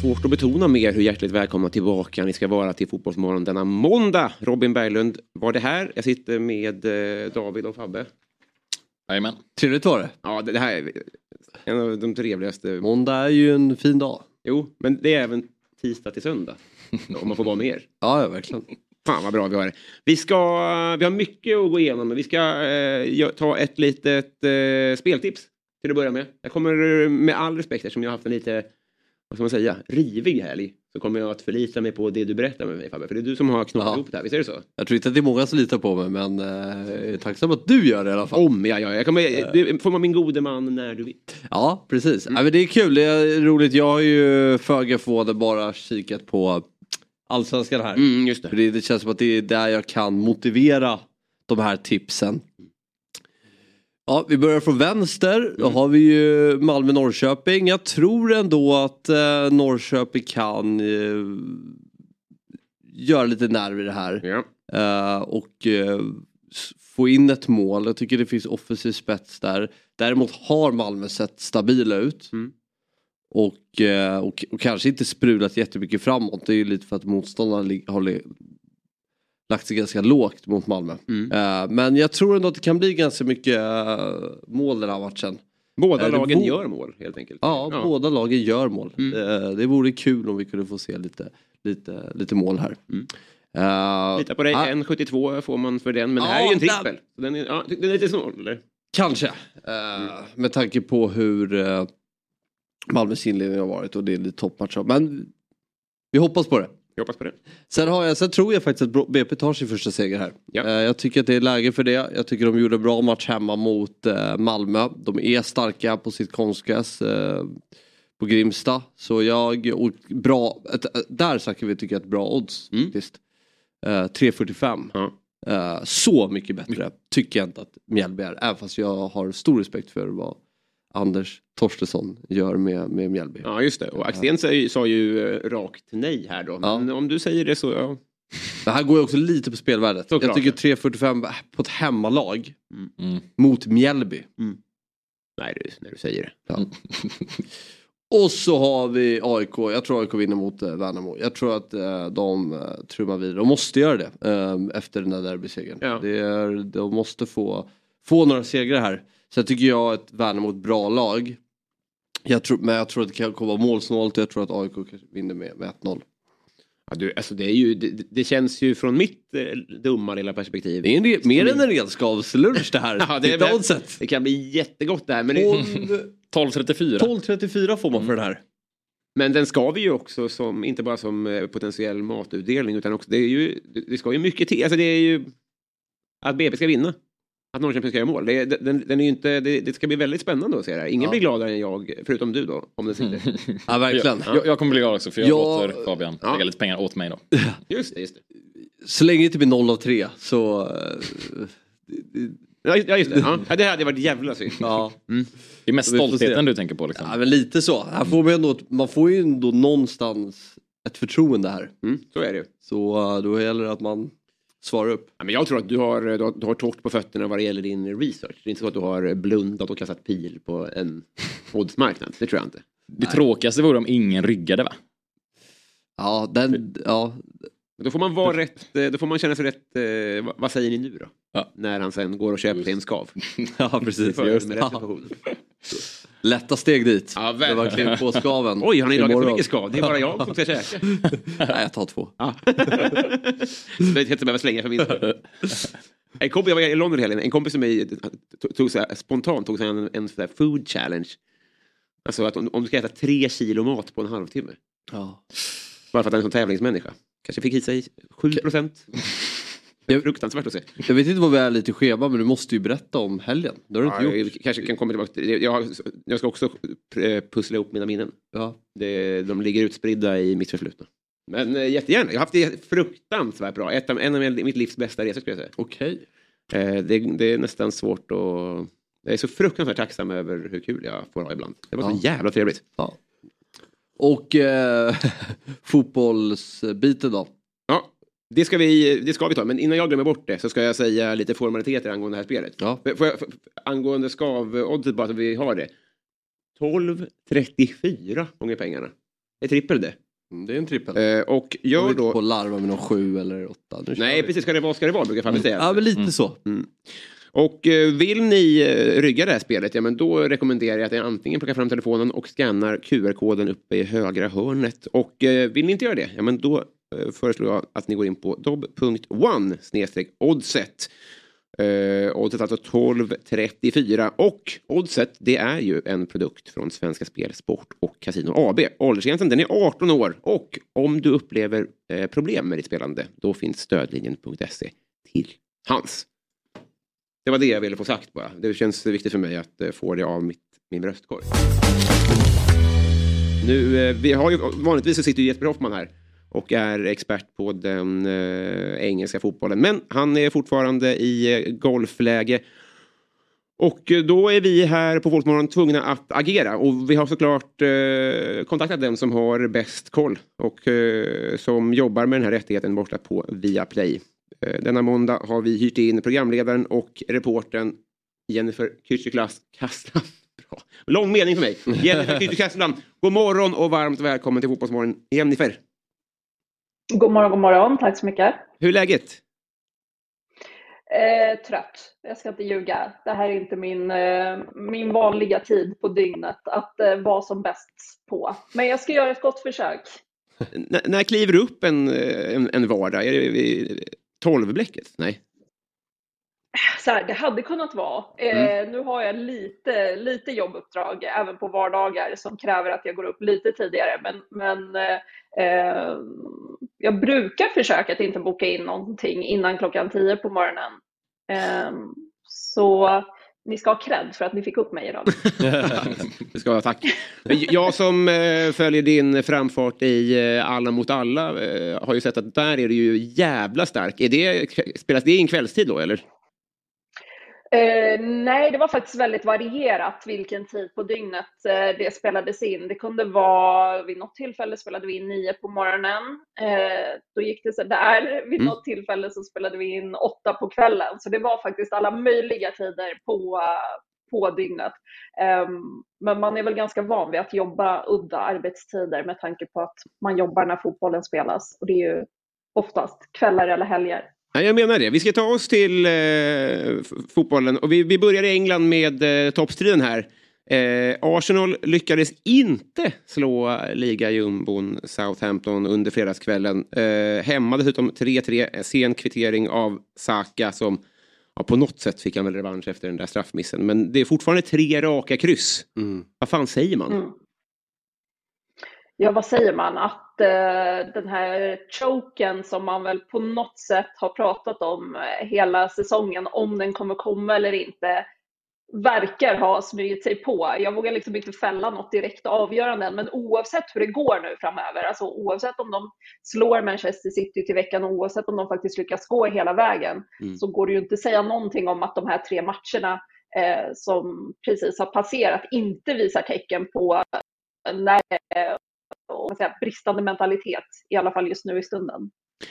Svårt att betona mer hur hjärtligt välkomna tillbaka ni ska vara till Fotbollsmorgon denna måndag. Robin Berglund var det här. Jag sitter med eh, David och Fabbe. Jajamän. Trevligt var det. Ja, det här är en av de trevligaste. Måndag är ju en fin dag. Jo, men det är även tisdag till söndag. Om man får vara med er. *laughs* Ja, ja verkligen. Fan vad bra vi har det. Vi, ska, vi har mycket att gå igenom, men vi ska eh, ta ett litet eh, speltips till att börja med. Jag kommer eh, med all respekt eftersom jag har haft en lite, vad ska man säga, rivig helg. Så kommer jag att förlita mig på det du berättar med mig Fabbe. För det är du som har knåpat ihop det här, visst är det så? Jag tror inte att det är många som litar på mig men eh, tacksam att du gör det i alla fall. Om jag gör. Jag kommer, du får vara min gode man när du vill. Ja, precis. Ja, men det är kul, det är roligt. Jag har ju föga förvånande bara kikat på allsvenskan här. Mm, just det. För det, det känns som att det är där jag kan motivera de här tipsen. Ja, vi börjar från vänster. Då har vi ju Malmö-Norrköping. Jag tror ändå att eh, Norrköping kan eh, göra lite nerv i det här. Eh, och eh, få in ett mål. Jag tycker det finns offensiv spets där. Däremot har Malmö sett stabila ut. Och, eh, och, och kanske inte sprulat jättemycket framåt. Det är ju lite för att motståndarna har lagt sig ganska lågt mot Malmö. Eh, men jag tror ändå att det kan bli ganska mycket eh, mål den här matchen. Båda Eh, lagen vo- gör mål helt enkelt. Ja, Ja. båda lagen gör mål. Eh, det vore kul om vi kunde få se lite, lite, lite mål här. Eh, Lita på dig, ah, 1,72 får man för den. Men det här är ju en trippel. Så Den är, ja, den är lite snål eller? Kanske. Eh, Med tanke på hur uh, Malmös inledning har varit och det är lite toppmatcher. Men vi hoppas på det. Jag hoppas på det. Sen, har jag, sen tror jag faktiskt att BP tar sin första seger här. Eh, Jag tycker att det är läge för det. Jag tycker de gjorde en bra match hemma mot eh, Malmö. De är starka på sitt konstgräs eh, på Grimsta. Så jag, och bra, där snackar vi tycker jag ett bra odds. Faktiskt. Eh, 3.45. Eh, så mycket bättre tycker jag inte att Mjällby är. Även fast jag har stor respekt för vad Anders Torstensson gör med, med Mjällby. Ja, just det. Och Axén sa ju, sa ju eh, rakt nej här då. Men om du säger det så, ja. Det här går ju också lite på spelvärdet. Såklart. Jag tycker 3.45 på ett hemmalag mot Mjällby. Nej, du, när du säger det. Ja. *laughs* Och så har vi AIK. Jag tror AIK vinner mot eh, Värnamo. Jag tror att eh, de trummar vidare. De måste göra det efter den där derbysegern. Det är, de måste få, få några segrar här. Sen tycker jag att Värnamo är ett bra lag. Jag tror, men jag tror att det kan komma målsnålt och jag tror att AIK vinner med, med 1-0. Ja, du, alltså det, är ju, det, det känns ju från mitt eh, dumma lilla perspektiv. Det är en, re- mer än en redskapslunch det här. *laughs* ja, det, är, det kan bli jättegott det här. Men det, 12.34. 12.34 *laughs* får man för den här. Men den ska vi ju också som, inte bara som eh, potentiell matutdelning utan också, det är ju, det- det ska ju mycket till. Alltså det är ju att BP ska vinna. Att Norrköping ska göra mål. Det, är- den, den är ju inte, det, det ska bli väldigt spännande att se det här. Ingen Ja. blir gladare än jag, förutom du då, om den sitter. *laughs* Ja, verkligen. Jag, jag kommer bli glad också för jag Ja. låter Fabian lägga lite pengar åt mig då. *laughs* Just det, just det. Så länge det inte blir 0 av 3 så... eh, Ja, just- ja, just det. Ja. Ja, det hade varit jävla synd. Ja. Det är mest stoltheten du tänker på liksom. Ja, men lite så. Här får man, ändå, man får ju ändå någonstans ett förtroende här. Mm, så är det ju. Så eh, då gäller det att man svarar upp. Ja, men jag tror att du har, du har, du har torrt på fötterna vad det gäller din research. Det är inte så att du har blundat och kastat pil på en *laughs* oddsmarknad. Det tror jag inte. Det tråkigaste vore om ingen ryggade va? Ja, den, ja. Då får man vara rätt, eh, då får man känna sig rätt, eh, vad- säger ni nu då? När han sen går och köper sig en skav. *laughs* Ja, precis. För, Just situation. Lätta steg dit. Ja, det var klipp på skaven. Oj, har ni lagat för mycket skav? Det är bara jag som ska käka. *laughs* Nej, jag tar två. Ja. det heter behöva slänga för min. En kompis, jag var i London helgen, en kompis som mig tog, så här, spontant tog sig en, en sån där food challenge. Alltså att om, om du ska äta tre kilo mat på en halvtimme. Ja. Bara för att han är en sån tävlingsmänniska. Kanske fick i sig 7 procent. Är fruktansvärt att se. Jag vet inte vad vi är lite schema men du måste ju berätta om helgen. Det har du inte Ja, gjort. jag kanske kan komma tillbaka till. Jag, jag ska också eh, pussla ihop mina minnen. Ja. Det, de ligger utspridda i mitt förflutna. Men eh, jättegärna. Jag har haft det fruktansvärt bra. Ett av, en av mitt livs bästa resor skulle jag säga. Okej. Eh, det, det är nästan svårt att... Jag är så fruktansvärt tacksam över hur kul jag får ha ibland. Det var så Ja. jävla trevligt. Ja. Och eh, *laughs* fotbollsbiten då? Det ska, vi, det ska vi ta. Men innan jag glömmer bort det så ska jag säga lite formaliteter angående det här spelet. Ja. Får jag, får- angående skav-oddset bara så vi har det. 12,34 gånger pengarna. Det är trippel det. Mm, Det är en trippel. Eh, och gör då... på larva med någon sju eller åtta. Nu Nej, precis. Ska det vara ska det vara, brukar Fabbe säga. Ja, men lite så. Mm. Och eh, vill ni eh, rygga det här spelet, ja men då rekommenderar jag att ni antingen plockar fram telefonen och scannar QR-koden uppe i högra hörnet. Och eh, vill ni inte göra det, ja men då Eh, föreslår jag att ni går in på dob.one snedstreck oddset. Uh, oddset alltså 12.34 och oddset det är ju en produkt från Svenska Spel, Sport och Casino AB. Åldersgränsen den är 18 år och om du upplever uh, problem med ditt spelande då finns stödlinjen.se till hands. Det var det jag ville få sagt bara. Det känns viktigt för mig att uh, få det av mitt, min bröstkorg. Nu, vi har ju, vanligtvis så sitter ju Jesper Hoffman här och är expert på den eh, engelska fotbollen. Men han är fortfarande i eh, golfläge. Och eh, då är vi här på Folkmorgon tvungna att agera och vi har såklart eh, kontaktat den som har bäst koll och eh, som jobbar med den här rättigheten borta på Viaplay. Eh, denna måndag har vi hyrt in programledaren och reportern Jennifer Kücüklas Kastlan. *laughs* Bra. Lång mening för mig. Jennifer Kücükaslan, god morgon och varmt välkommen till Fotbollsmorgon Jennifer. God morgon, god morgon. Tack så mycket. Hur är läget? Eh, trött. Jag ska inte ljuga. Det här är inte min, eh, min vanliga tid på dygnet att eh, vara som bäst på. Men jag ska göra ett gott försök. N- när kliver du upp en, eh, en, en vardag? Är det vid tolvblecket? Nej. Så här, det hade kunnat vara. Eh, Nu har jag lite, lite jobbuppdrag även på vardagar som kräver att jag går upp lite tidigare. Men, men eh, jag brukar försöka att inte boka in någonting innan klockan 10 på morgonen. Ehm, så ni ska ha cred för att ni fick upp mig idag. *laughs* *laughs* det ska jag tack. Jag som eh, följer din framfart i eh, Alla mot alla eh, har ju sett att där är du ju jävla stark. Är det, spelas det in kvällstid då eller? Eh, nej, det var faktiskt väldigt varierat vilken tid på dygnet eh, det spelades in. Det kunde vara, vid något tillfälle spelade vi in nio på morgonen. Eh, då gick det så där. Vid Mm. något tillfälle så spelade vi in åtta på kvällen. Så det var faktiskt alla möjliga tider på, på dygnet. Ehm, men man är väl ganska van vid att jobba udda arbetstider med tanke på att man jobbar när fotbollen spelas. Och det är ju oftast kvällar eller helger. Ja, jag menar det. Vi ska ta oss till eh, fotbollen. Och vi, vi börjar i England med eh, toppstriden här. Eh, Arsenal lyckades inte slå ligajumbon Southampton under fredagskvällen. Eh, hemma dessutom 3-3, sen kvittering av Saka som ja, på något sätt fick han väl revansch efter den där straffmissen. Men det är fortfarande tre raka kryss. Vad fan säger man? Mm. Ja, vad säger man? Att eh, den här choken som man väl på något sätt har pratat om eh, hela säsongen, om den kommer komma eller inte, verkar ha smugit sig på. Jag vågar liksom inte fälla något direkt avgörande än, men oavsett hur det går nu framöver, alltså oavsett om de slår Manchester City till veckan och oavsett om de faktiskt lyckas gå hela vägen, Mm. så går det ju inte att säga någonting om att de här tre matcherna eh, som precis har passerat inte visar tecken på när, och säga, bristande mentalitet, i alla fall just nu i stunden.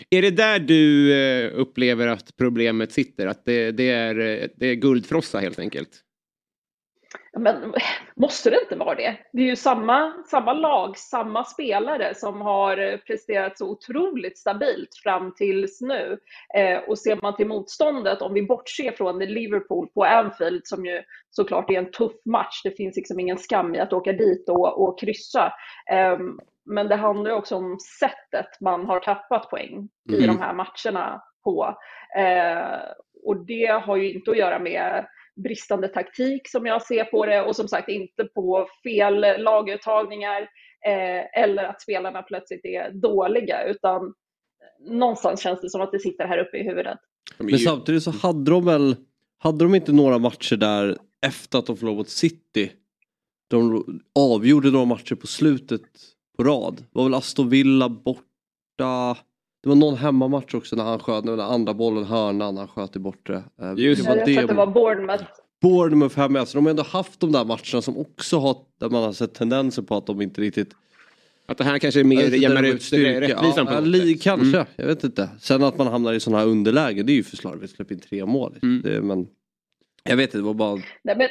Är det där du eh, upplever att problemet sitter? Att det, det, är, eh, det är guldfrossa helt enkelt? Men måste det inte vara det? Det är ju samma, samma lag, samma spelare som har presterat så otroligt stabilt fram tills nu. Eh, och ser man till motståndet, om vi bortser från Liverpool på Anfield som ju såklart är en tuff match, det finns liksom ingen skam i att åka dit och, och kryssa. Eh, men det handlar också om sättet man har tappat poäng i Mm. de här matcherna på. Eh, och det har ju inte att göra med bristande taktik som jag ser på det och som sagt inte på fel laguttagningar eh, eller att spelarna plötsligt är dåliga utan någonstans känns det som att det sitter här uppe i huvudet. Men samtidigt så hade de väl, hade de inte några matcher där efter att de förlorade mot City? De avgjorde några matcher på slutet på rad. Det var väl Aston Villa borta. Det var någon hemmamatch också när han sköt den andra bollen, hörnan, han sköt i bortre. Eh, jag tror att det var Bournemouth. Bournemouth hemma, alltså de har ändå haft de där matcherna som också har, där man har sett tendenser på att de inte riktigt Att det här kanske är mer jämnar ut styrka. rättvisan ja, på något li, sätt. Kanske, Mm. jag vet inte. Sen att man hamnar i sådana här underläge, det är ju för slarvigt. Släppa in tre mål. Mm. Det, men, jag vet inte, det var bara... Nej, men,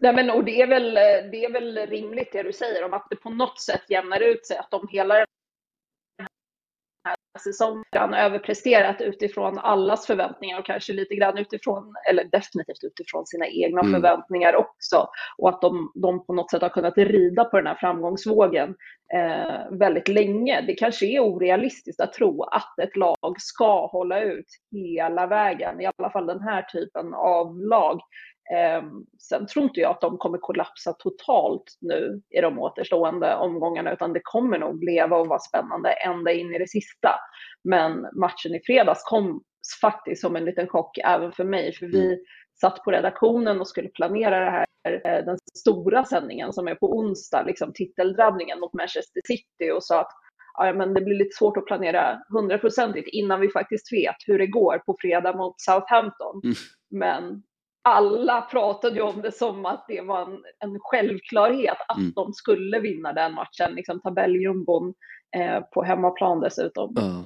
nej, men, och det är, väl, det är väl rimligt det du säger om att det på något sätt jämnar ut sig, att de hela den här säsongen överpresterat utifrån allas förväntningar och kanske lite grann utifrån, eller definitivt utifrån sina egna Mm. förväntningar också. Och att de, de på något sätt har kunnat rida på den här framgångsvågen eh, väldigt länge. Det kanske är orealistiskt att tro att ett lag ska hålla ut hela vägen, i alla fall den här typen av lag. Eh, sen tror inte jag att de kommer kollapsa totalt nu i de återstående omgångarna, utan det kommer nog leva och vara spännande ända in i det sista. Men matchen i fredags kom faktiskt som en liten chock även för mig, för vi satt på redaktionen och skulle planera det här, eh, den stora sändningen som är på onsdag, liksom titeldrabbningen mot Manchester City och sa att ja, men det blir lite svårt att planera hundraprocentigt innan vi faktiskt vet hur det går på fredag mot Southampton. Men alla pratade ju om det som att det var en, en självklarhet att Mm. de skulle vinna den matchen, liksom tabelljumbon eh, på hemmaplan dessutom. Ja.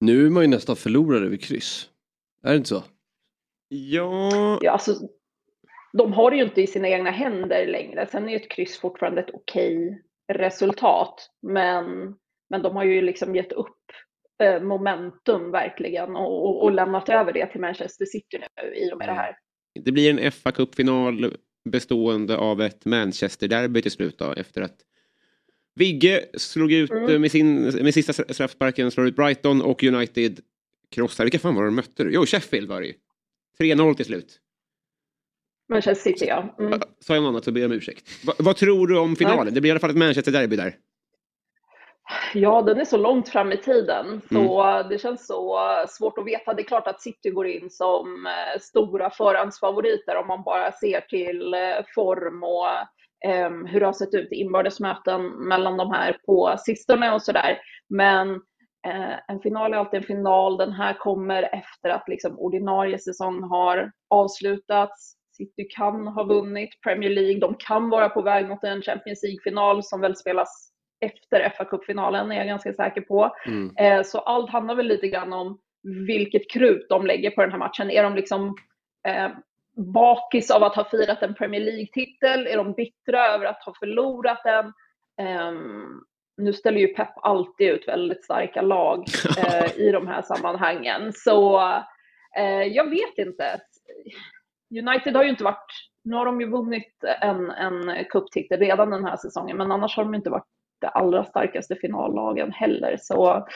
Nu är man ju nästan förlorare vid kryss. Är det inte så? Ja. Ja, alltså, de har det ju inte i sina egna händer längre. Sen är ju ett kryss fortfarande ett okej resultat. Men, men de har ju liksom gett upp eh, momentum verkligen och, och, och lämnat över det till Manchester City nu i och med det här. Det blir en fa Cup-final bestående av ett Manchester-derby till slut då, efter att Vigge slog ut Mm. eh, med, sin, med sista straffsparken, slår ut Brighton och United krossar. Vilka fan var det de mötte? Jo, Sheffield var det ju. 3-0 till slut. Manchester City, ja. Mm. Sa jag något annat så ber jag om ursäkt. Va, vad tror du om finalen? Nej. Det blir i alla fall ett Manchester-derby där. Ja, den är så långt fram i tiden så det känns så svårt att veta. Det är klart att City går in som eh, stora förhandsfavoriter om man bara ser till eh, form och em, hur det har sett ut i inbördesmöten mellan de här på sistone och sådär. Men eh, en final är alltid en final. Den här kommer efter att liksom ordinarie säsong har avslutats. City kan ha vunnit Premier League. De kan vara på väg mot en Champions League-final som väl spelas efter fa Cup-finalen är jag ganska säker på. Mm. Eh, Så allt handlar väl lite grann om vilket krut de lägger på den här matchen. Är de liksom eh, bakis av att ha firat en Premier League-titel? Är de bittra över att ha förlorat den? Ehm, nu ställer ju Pep alltid ut väldigt starka lag *laughs* eh, i de här sammanhangen. Så eh, jag vet inte. United har ju inte varit, nu har de ju vunnit en, en cuptitel redan den här säsongen, men annars har de inte varit det allra starkaste finallagen heller. Så,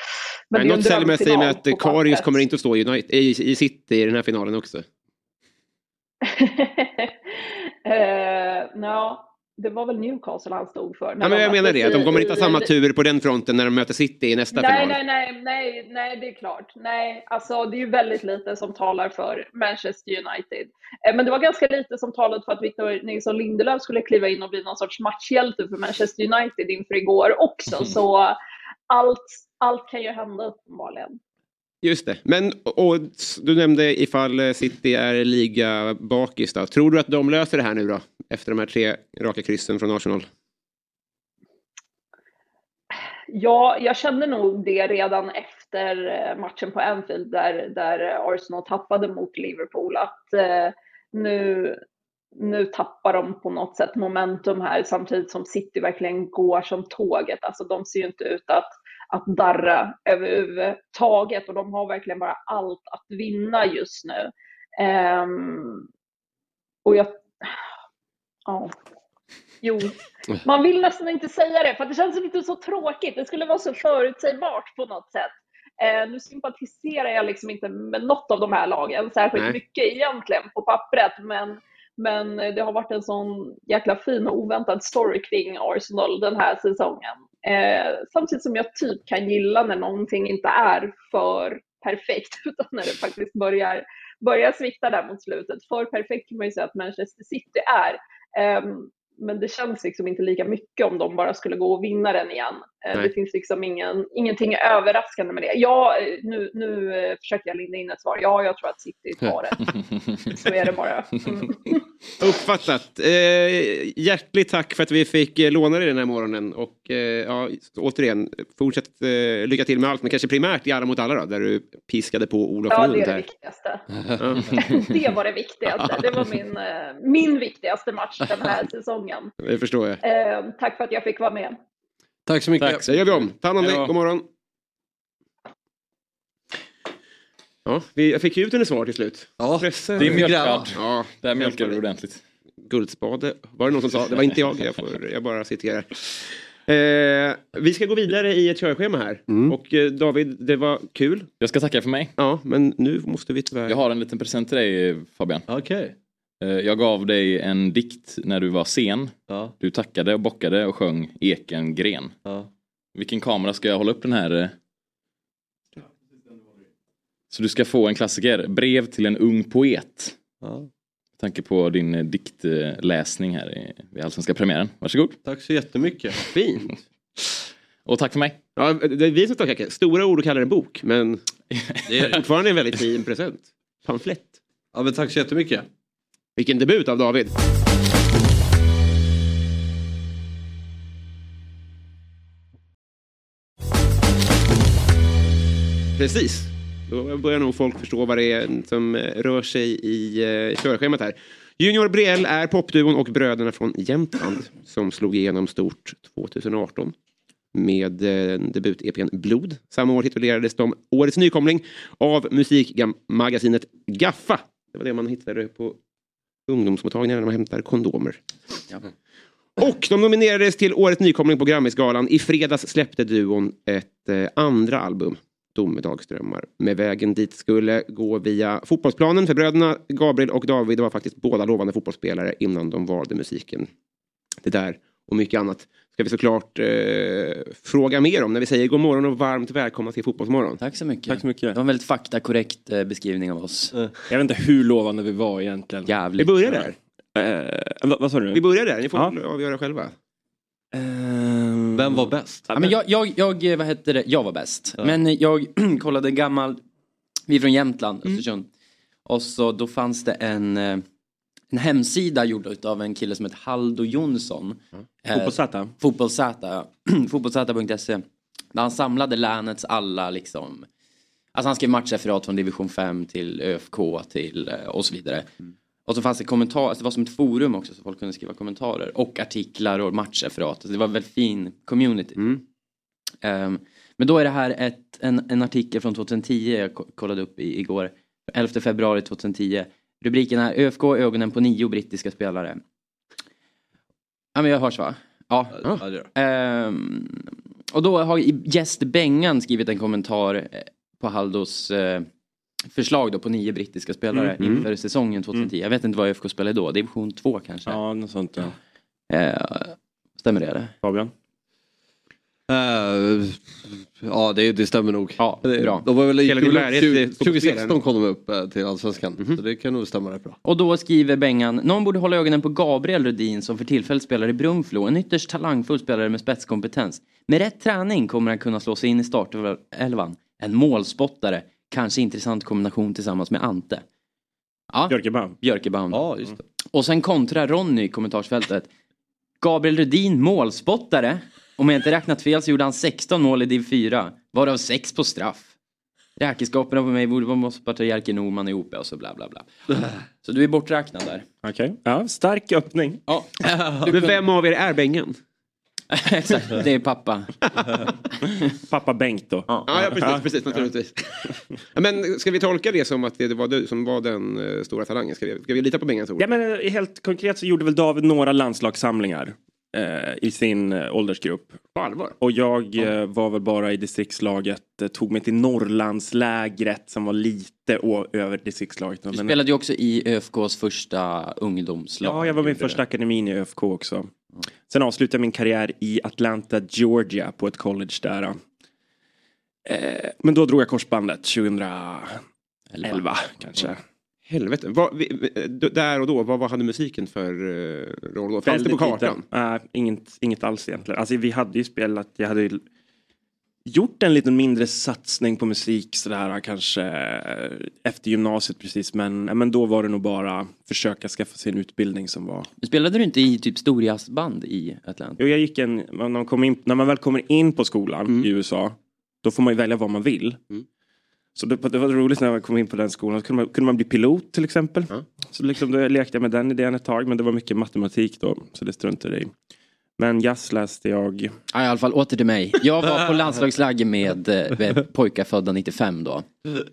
Men en något säger mig mig drömfinal att Karius kommer inte att stå i, United, i, i City i den här finalen också. *laughs* eh, no, det var väl Newcastle han stod för. Ja, men jag menar det, de kommer inte ha samma tur på den fronten när de möter City i nästa Nej, final. nej, nej, nej, nej, det är klart. Nej, alltså det är ju väldigt lite som talar för Manchester United. Eh, Men det var ganska lite som talade för att Victor Nilsson Lindelöf skulle kliva in och bli någon sorts matchhjälte för Manchester United inför igår också. *laughs* Så allt, allt kan ju hända uppenbarligen. Just det. Men och, du nämnde ifall eh, City är liga bakis då. Tror du att de löser det här nu då? Efter de här tre raka kryssen från Arsenal? Ja, jag kände nog det redan efter eh, matchen på Anfield där, där Arsenal tappade mot Liverpool. Att eh, nu, nu tappar de på något sätt momentum här samtidigt som City verkligen går som tåget. Alltså de ser ju inte ut att, att darra överhuvudtaget och de har verkligen bara allt att vinna just nu. Ehm, och jag... Ja. Jo, man vill nästan inte säga det för det känns lite så tråkigt. Det skulle vara så förutsägbart på något sätt. Eh, nu sympatiserar jag liksom inte med något av de här lagen särskilt Nej. mycket egentligen på pappret. Men, men det har varit en sån jäkla fin och oväntad story kring Arsenal den här säsongen. Eh, samtidigt som jag typ kan gilla när någonting inte är för perfekt *laughs* utan när det faktiskt börjar, börjar svikta där mot slutet. För perfekt kan man ju säga att Manchester City är. Eh, men det känns liksom inte lika mycket om de bara skulle gå och vinna den igen. Eh, Nej. Det finns liksom ingen, ingenting överraskande med det. Ja, eh, nu, nu eh, försöker jag linda in ett svar. Ja, jag tror att City tar det. *laughs* Så är det bara. Mm. *laughs* Uppfattat. Eh, hjärtligt tack för att vi fick låna dig den här morgonen. Och eh, ja, återigen, fortsätt eh, lycka till med allt. Men kanske primärt i alla mot alla då, där du piskade på Olof Ja, det Lund är det här. viktigaste. Ja. *laughs* det var det viktigaste. Det var min, min viktigaste match den här säsongen. Det förstår jag. Tack för att jag fick vara med. Tack så mycket. Tack, så gör vi om. Ta hand om dig. God morgon. Ja, vi, jag fick ju ut hennes svar till slut. Ja, Pressen. det är mjölkad. Ja, Där mjölkar du ordentligt. Guldspade var det någon som sa. Det var inte jag. Jag, får, jag bara citerar. Eh, vi ska gå vidare i ett körschema här. Och eh, David, det var kul. Jag ska tacka för mig. Ja, men nu måste vi tyvärr... Jag har en liten present till dig Fabian. Okej. Eh, Jag gav dig en dikt när du var sen. Ja. Du tackade och bockade och sjöng Eken gren. Ja. Vilken kamera ska jag hålla upp den här? eh? Så du ska få en klassiker. Brev till en ung poet. Ja. Med tanke på din eh, diktläsning här i- vid Allsvenska premiären. Varsågod. Tack så jättemycket. Fint. *laughs* Och tack för mig. Ja, det är vi som tackar. Stora ord och kallar det en bok, men *laughs* det är fortfarande en väldigt fin present. Pamflett. Ja, men tack så jättemycket. Vilken debut av David. Precis. Då börjar nog folk förstå vad det är som eh, rör sig i eh, körschemat här. Junior Brielle är popduon och bröderna från Jämtland som slog igenom stort 2018 med eh, debut-EPn Blod. Samma år titulerades de Årets nykomling av musikmagasinet Gaffa. Det var det man hittade på ungdomsmottagningar när man hämtar kondomer. Och de nominerades till Årets nykomling på Grammisgalan. I fredags släppte duon ett eh, andra album, Domedagsdrömmar. Med vägen dit skulle gå via fotbollsplanen för bröderna Gabriel och David var faktiskt båda lovande fotbollsspelare innan de valde musiken. Det där och mycket annat ska vi såklart eh, fråga mer om när vi säger god morgon och varmt välkomna till Fotbollsmorgon. Tack så mycket. Tack så mycket. Det var en väldigt faktakorrekt eh, beskrivning av oss. Jag vet inte hur lovande vi var egentligen. Jävligt. Vi börjar där. Eh, vad, vad sa du? Vi börjar där, ni får Ja. avgöra själva. Vem var bäst? Ja, men jag, jag, jag, eh, vad hette det, jag var bäst. Men jag *clears throat* kollade gammal, vi är från Jämtland, Östersund. Och så då fanns det en, eh, en hemsida gjord av en kille som heter Haldo Jonsson. Eh, Fotbollszäta? Fotbollszäta, ja. *clears throat* Fotbollszäta.se. Där han samlade länets alla liksom, alltså han skrev matchreferat från division 5 till ÖFK till eh, och så vidare. Och så fanns det kommentarer, alltså det var som ett forum också så folk kunde skriva kommentarer och artiklar och matchreferat. Så det var en väldigt fin community. Ehm, men då är det här ett, en, en artikel från 2010 jag ko- kollade upp i, igår. 11 februari 2010. Rubriken är ÖFK ögonen på nio brittiska spelare. Ja men jag hörs va? Ja. Ja, det Ehm, och då har gäst Bengan skrivit en kommentar eh, på Haldos eh, förslag då på nio brittiska spelare Mm, mm. inför säsongen 2010. Jag vet inte vad ÖFK spelade då, division 2 kanske? Ja, något sånt ja. Eh, stämmer det eller? Fabian? Eh, ja, det, det stämmer nog. Ja, det, bra. De var väl i Hela din lärare är 20, 2016 kom de upp eh, till Allsvenskan. Så det kan nog stämma rätt bra. Och då skriver Bengan, någon borde hålla ögonen på Gabriel Rudin som för tillfället spelar i Brunflo. En ytterst talangfull spelare med spetskompetens. Med rätt träning kommer han kunna slå sig in i startelvan. En målspottare. Kanske intressant kombination tillsammans med Ante. Ja. Björkebaum. Björkebaum. Ja, just det. Och sen kontrar Ronny i kommentarsfältet. Gabriel Rudin målspottare. Om jag inte räknat fel så gjorde han 16 mål i div 4. Varav 6 på straff. Räkenskaperna på mig borde vara målspottare Jerker Norman ihop och så bla bla bla. Så du är borträknad där. Okej, ja, stark öppning. Ja. *laughs* Men vem av er är Bengan? *laughs* Exakt, det är pappa. *laughs* Pappa Bengt då. Ja, ja precis, precis naturligtvis. Men ska vi tolka det som att det var du som var den eh, stora talangen? Ska vi, ska vi lita på Bengans ord? Ja, men eh, helt konkret så gjorde väl David några landslagssamlingar i sin eh, åldersgrupp. På allvar? Och jag eh, var väl bara i distriktslaget, eh, tog mig till Norrlandslägret som var lite över distriktslaget. Du spelade ju också i ÖFKs första ungdomslag. Ja, jag var med i första akademin i ÖFK också. Sen avslutade jag min karriär i Atlanta, Georgia på ett college där. Eh, men då drog jag korsbandet 2011 kanske. Helvete. Vad, vi, där och då, vad, vad hade musiken för uh, roll då? Fanns det på kartan? Nej, inget, inget alls egentligen. Alltså, vi hade ju spelat, jag hade ju gjort en liten mindre satsning på musik sådär kanske eh, efter gymnasiet precis. Men, men då var det nog bara försöka skaffa sig en utbildning som var Spelade du inte i typ storjazzband i Atlanta? Jo, jag gick en, när, man kom in, när man väl kommer in på skolan i USA, då får man ju välja vad man vill. Så det, det var roligt när man kom in på den skolan, så kunde man, kunde man bli pilot till exempel. Så liksom, då lekte jag med den idén ett tag, men det var mycket matematik då, så det struntade jag i. Men jazz läste jag. Ja, i alla fall åter till mig. Jag var på landslagsläger med, eh, med pojkar födda 95 då.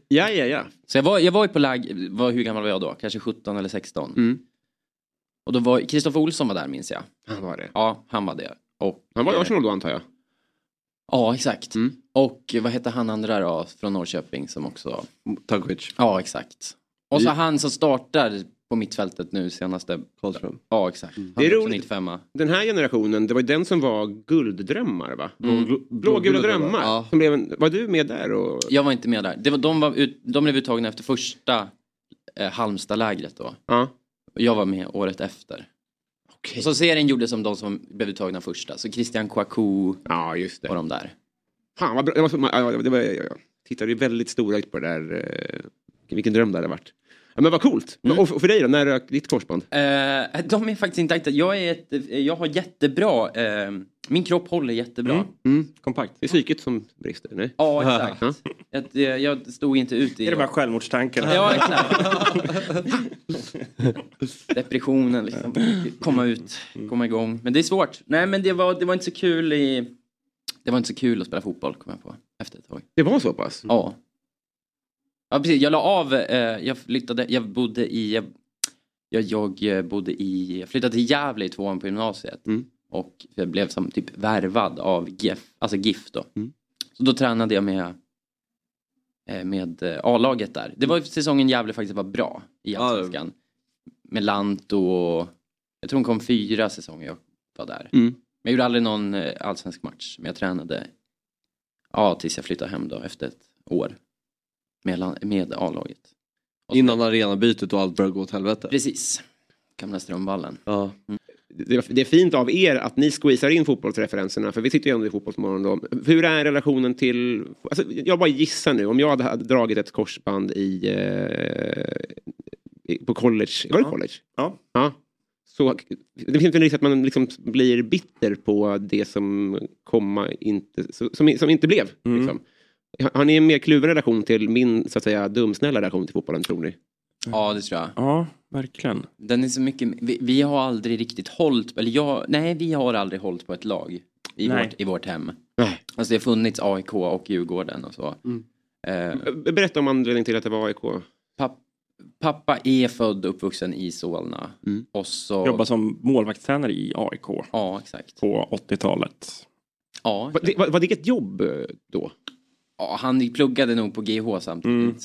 Ja, ja, ja. Så jag var, jag var ju på läger, var, hur gammal var jag då? Kanske 17 eller 16. Mm. Och då var Kristoffer Olsson var där minns jag. Han var det. Ja, han var det. Och, Han var i eh, Arsenal då antar jag? Ja, exakt. Och vad hette han andra då från Norrköping som också... Tankovic. Ja, exakt. Och så Vi- han som startar på mittfältet nu senaste... Karlström. Ja, exakt. Han Det är roligt. 95 Den här generationen, det var ju den som var gulddrömmar va? Mm. Blå, blågula drömmar. Ja. Som blev en, var du med där? Och... Jag var inte med där. Det var, de, var ut, de blev uttagna efter första eh, Halmstad-lägret då. Ja. Jag var med året efter. Och så serien gjordes som de som blev uttagna första. Så Christian Kouakou ja, just det. och de där. Fan vad bra. Det var, det var, jag, jag tittade väldigt stora ut på det där. Eh, vilken dröm det hade varit. Ja, men vad coolt. Mm. Och, för dig då, när rök ditt korsband? Eh, de är faktiskt intakta. Jag, är ett, jag har jättebra, eh, min kropp håller jättebra. Mm. Kompakt. Det är psyket som brister? Nej? Ja, exakt. Jag, jag, jag stod inte ut i... Är det bara självmordstankar? Ja, exakt. *laughs* Depressionen liksom. Komma ut, komma igång. Men det är svårt. Nej men det var, det var inte så kul i... Det var inte så kul att spela fotboll kom jag på. Efter ett tag. Det var så pass? Ja. Ja precis, jag la av, eh, jag flyttade, jag bodde i... Jag, jag, eh, bodde i, jag flyttade till Gävle i tvåan på gymnasiet. Och jag blev som typ värvad av GIF, alltså GIF då. Så då tränade jag med eh, med eh, A-laget där. Det var säsongen Gävle faktiskt var bra i Allsvenskan. Med Lanto och jag tror hon kom fyra säsonger. var där. Mm. Men jag gjorde aldrig någon eh, allsvensk match. Men jag tränade ja, tills jag flyttade hem då efter ett år. Med, med A-laget. Innan arenabytet och allt började gå åt helvete. Precis. Gamla Strömvallen. Ja. Det, det är fint av er att ni squeezar in fotbollsreferenserna för vi sitter ju ändå i Fotbollsmorgon då. Hur är relationen till, alltså, jag bara gissar nu, om jag hade- dragit ett korsband i, eh, på college, var det college? Ja. ja. Så det finns en risk att man liksom blir bitter på det som komma inte, som, som inte blev. Liksom. Har- Har ni en mer kluven relation till min så att säga dumsnälla relation till fotbollen tror ni? Ja, det tror jag. Ja, verkligen. Den är så mycket, vi, vi har aldrig riktigt hållit, eller jag, nej vi har aldrig hållit på ett lag i, Nej. vårt, i vårt hem. Nej. Alltså det har funnits AIK och Djurgården och så. Mm. Eh, Berätta om anledningen till att det var AIK. papp, pappa är född och uppvuxen i Solna. Mm. Och så... Jobbar som målvaktstränare i AIK. Ja, exakt. På 80-talet. Ja, Var, det- var, var det ett jobb eh, då? ja, han pluggade nog på GH samtidigt. Mm.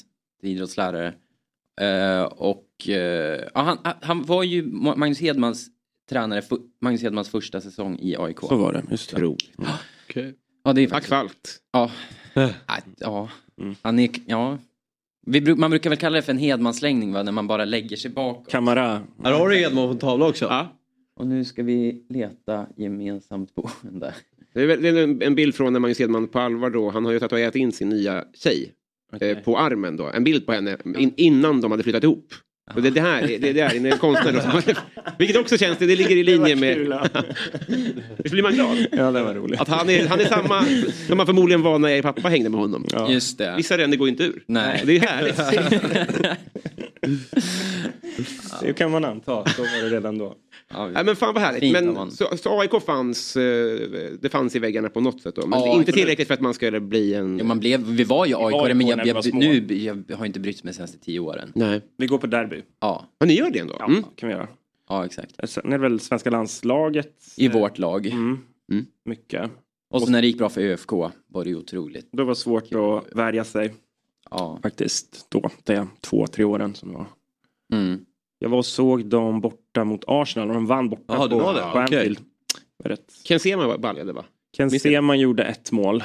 Idrottslärare. Eh, och ja, han, han var ju Magnus Hedmans tränare, Magnus Hedmans första säsong i AIK. Så var det, just det. Okej. Ja, det är faktiskt... allt. Ja. Eh. Nej, ja. Mm. Han är, ja. Vi, bru- man brukar väl kalla det för en Hedmansläggning va, när man bara lägger sig bakåt. Kamara. Här har du Edman på tavla också. Ja. Och nu ska vi leta gemensamt boende. Det är, väl- det är en, en bild från när Magnus Hedman på allvar då, han har ju tatuerat in sin nya tjej eh, på armen då. En bild på henne in, innan de hade flyttat ihop. Och det, det här det, det är en konstnär då, som, *laughs* vilket också känns, det, det ligger i linje med... Visst *laughs* blir man glad? Ja, det var roligt. Att han är, han är samma som man förmodligen var när er pappa hängde med honom. Ja. Just det. Vissa ränder går inte ur. Nej. Det är härligt. *laughs* Det kan man anta, så var det redan då. Ja, Nej, men fan vad härligt. Men, så, så AIK fanns, eh, det fanns i väggarna på något sätt då. Men Ja, inte tillräckligt för att man skulle bli en... Ja, man blev, vi var ju AIK, AIK men jag, jag, nu jag har inte brytt mig de senaste tio åren. Nej. Vi går på derby. Ja, Ja, ni gör det ändå? Ja, Mm. kan vi göra. ja exakt. Sen är det väl svenska landslaget. I vårt lag. Mm. Mm. Mycket. Och så när det gick bra för ÖFK var det ju otroligt. Det var svårt att värja sig Ja. faktiskt då. Det två, tre åren som var. Mm. Jag var och såg dem borta mot Arsenal och de vann borta det på, det. på. Anfield. Rätt. Ken Sema baljade va? Ken? Seman gjorde ett mål.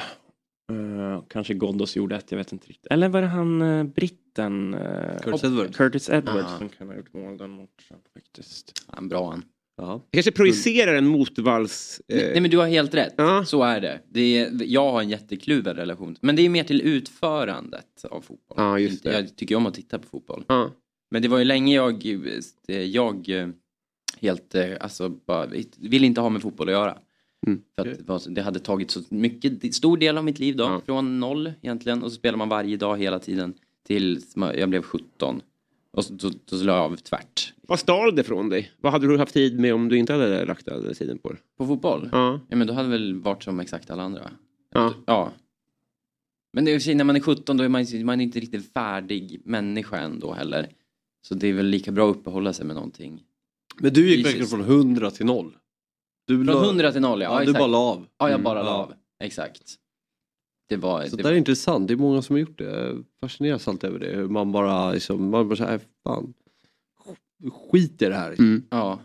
Eh, kanske Ghoddos gjorde ett, jag vet inte riktigt. Eller var det han uh, britten? Uh, Curtis Edwards. Curtis Edwards Ah. som kan ha gjort mål den matchen faktiskt. Han bra han. Jag kanske projicerar en motvalls... Eh, Nej men du har helt rätt. Ja. Så är det. det är, jag har en jättekluven relation. Men det är mer till utförandet av fotboll. Ja, just det. Jag tycker om att titta på fotboll. ja. Men det var ju länge jag, eh, jag eh, helt, eh, alltså bara, ville inte ha med fotboll att göra. Mm. För att det, var, det hade tagit så mycket, stor del av mitt liv då, Ja. från noll egentligen. Och så spelar man varje dag hela tiden tills jag blev 17. Och så, då, då la jag av tvärt. Vad stal det från dig? Vad hade du haft tid med om du inte hade lagt den tiden på det? På fotboll? Ja. Ja men då hade det väl varit som exakt alla andra. Ja. Ja. Men det är, när man är 17 då är man, man är inte riktigt färdig människa ändå heller. Så det är väl lika bra att uppehålla sig med någonting. Men du gick verkligen från 100 till 0. Du Från la- 100 till 0 ja. Ja, du exakt. bara la av. Ja, jag Mm. bara la Ja. av. Exakt. Det var... Så det där är intressant, det är många som har gjort det. Jag fascineras alltid över det. Hur man bara liksom, man bara säger fan. Skit i det här. Mm. Ja.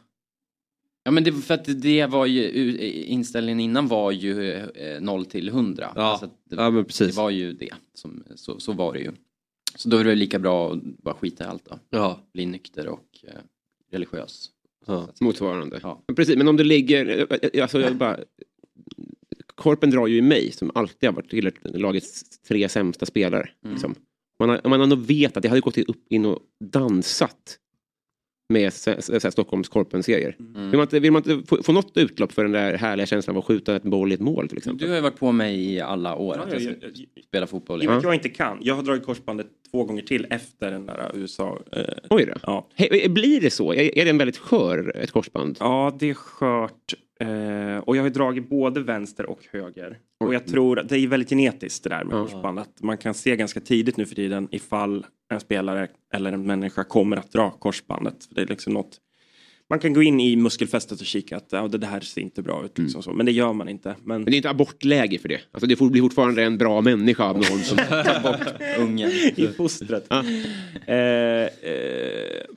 Ja men det för att det var ju inställningen innan var ju eh, 0 till 100. Ja. Så att det, Ja men precis. det var ju det. Som, så, så var det ju. Så då är det lika bra att bara skita i allt då. Ja. Bli nykter och eh, religiös. Ja. Motsvarande. Ja. Men Precis, men om du ligger... eh, Alltså, jag bara, korpen drar ju i mig som alltid har varit tillhört lagets tre sämsta spelare. Mm. Liksom. Man har, man har nog vetat, jag hade gått upp in och dansat med så, Stockholms korpen-serier. Mm. Vill man inte, vill man inte få, få något utlopp för den där härliga känslan av att skjuta ett boll i ett mål till exempel? Du har ju varit på mig i alla år att Ja, jag jag- ska spela fotboll. Att jag inte kan. Jag har dragit korsbandet två gånger till efter den där USA. Eh, Oj då. ja. He, blir det så? Är, är det en väldigt skör, ett korsband? ja, det är skört. Eh, och jag har ju dragit både vänster och höger. Och jag tror att det är väldigt genetiskt det där med korsband. Att man kan se ganska tidigt nu för tiden ifall en spelare eller en människa kommer att dra korsbandet. För det är liksom något man kan gå in i muskelfästet och kika att ja, det här ser inte bra ut. Liksom så. Men det gör man inte. Men... Men det är inte abortläge för det. Alltså det får bli fortfarande en bra människa av någon som *laughs* tar bort ungen. I fostret. Eh, eh,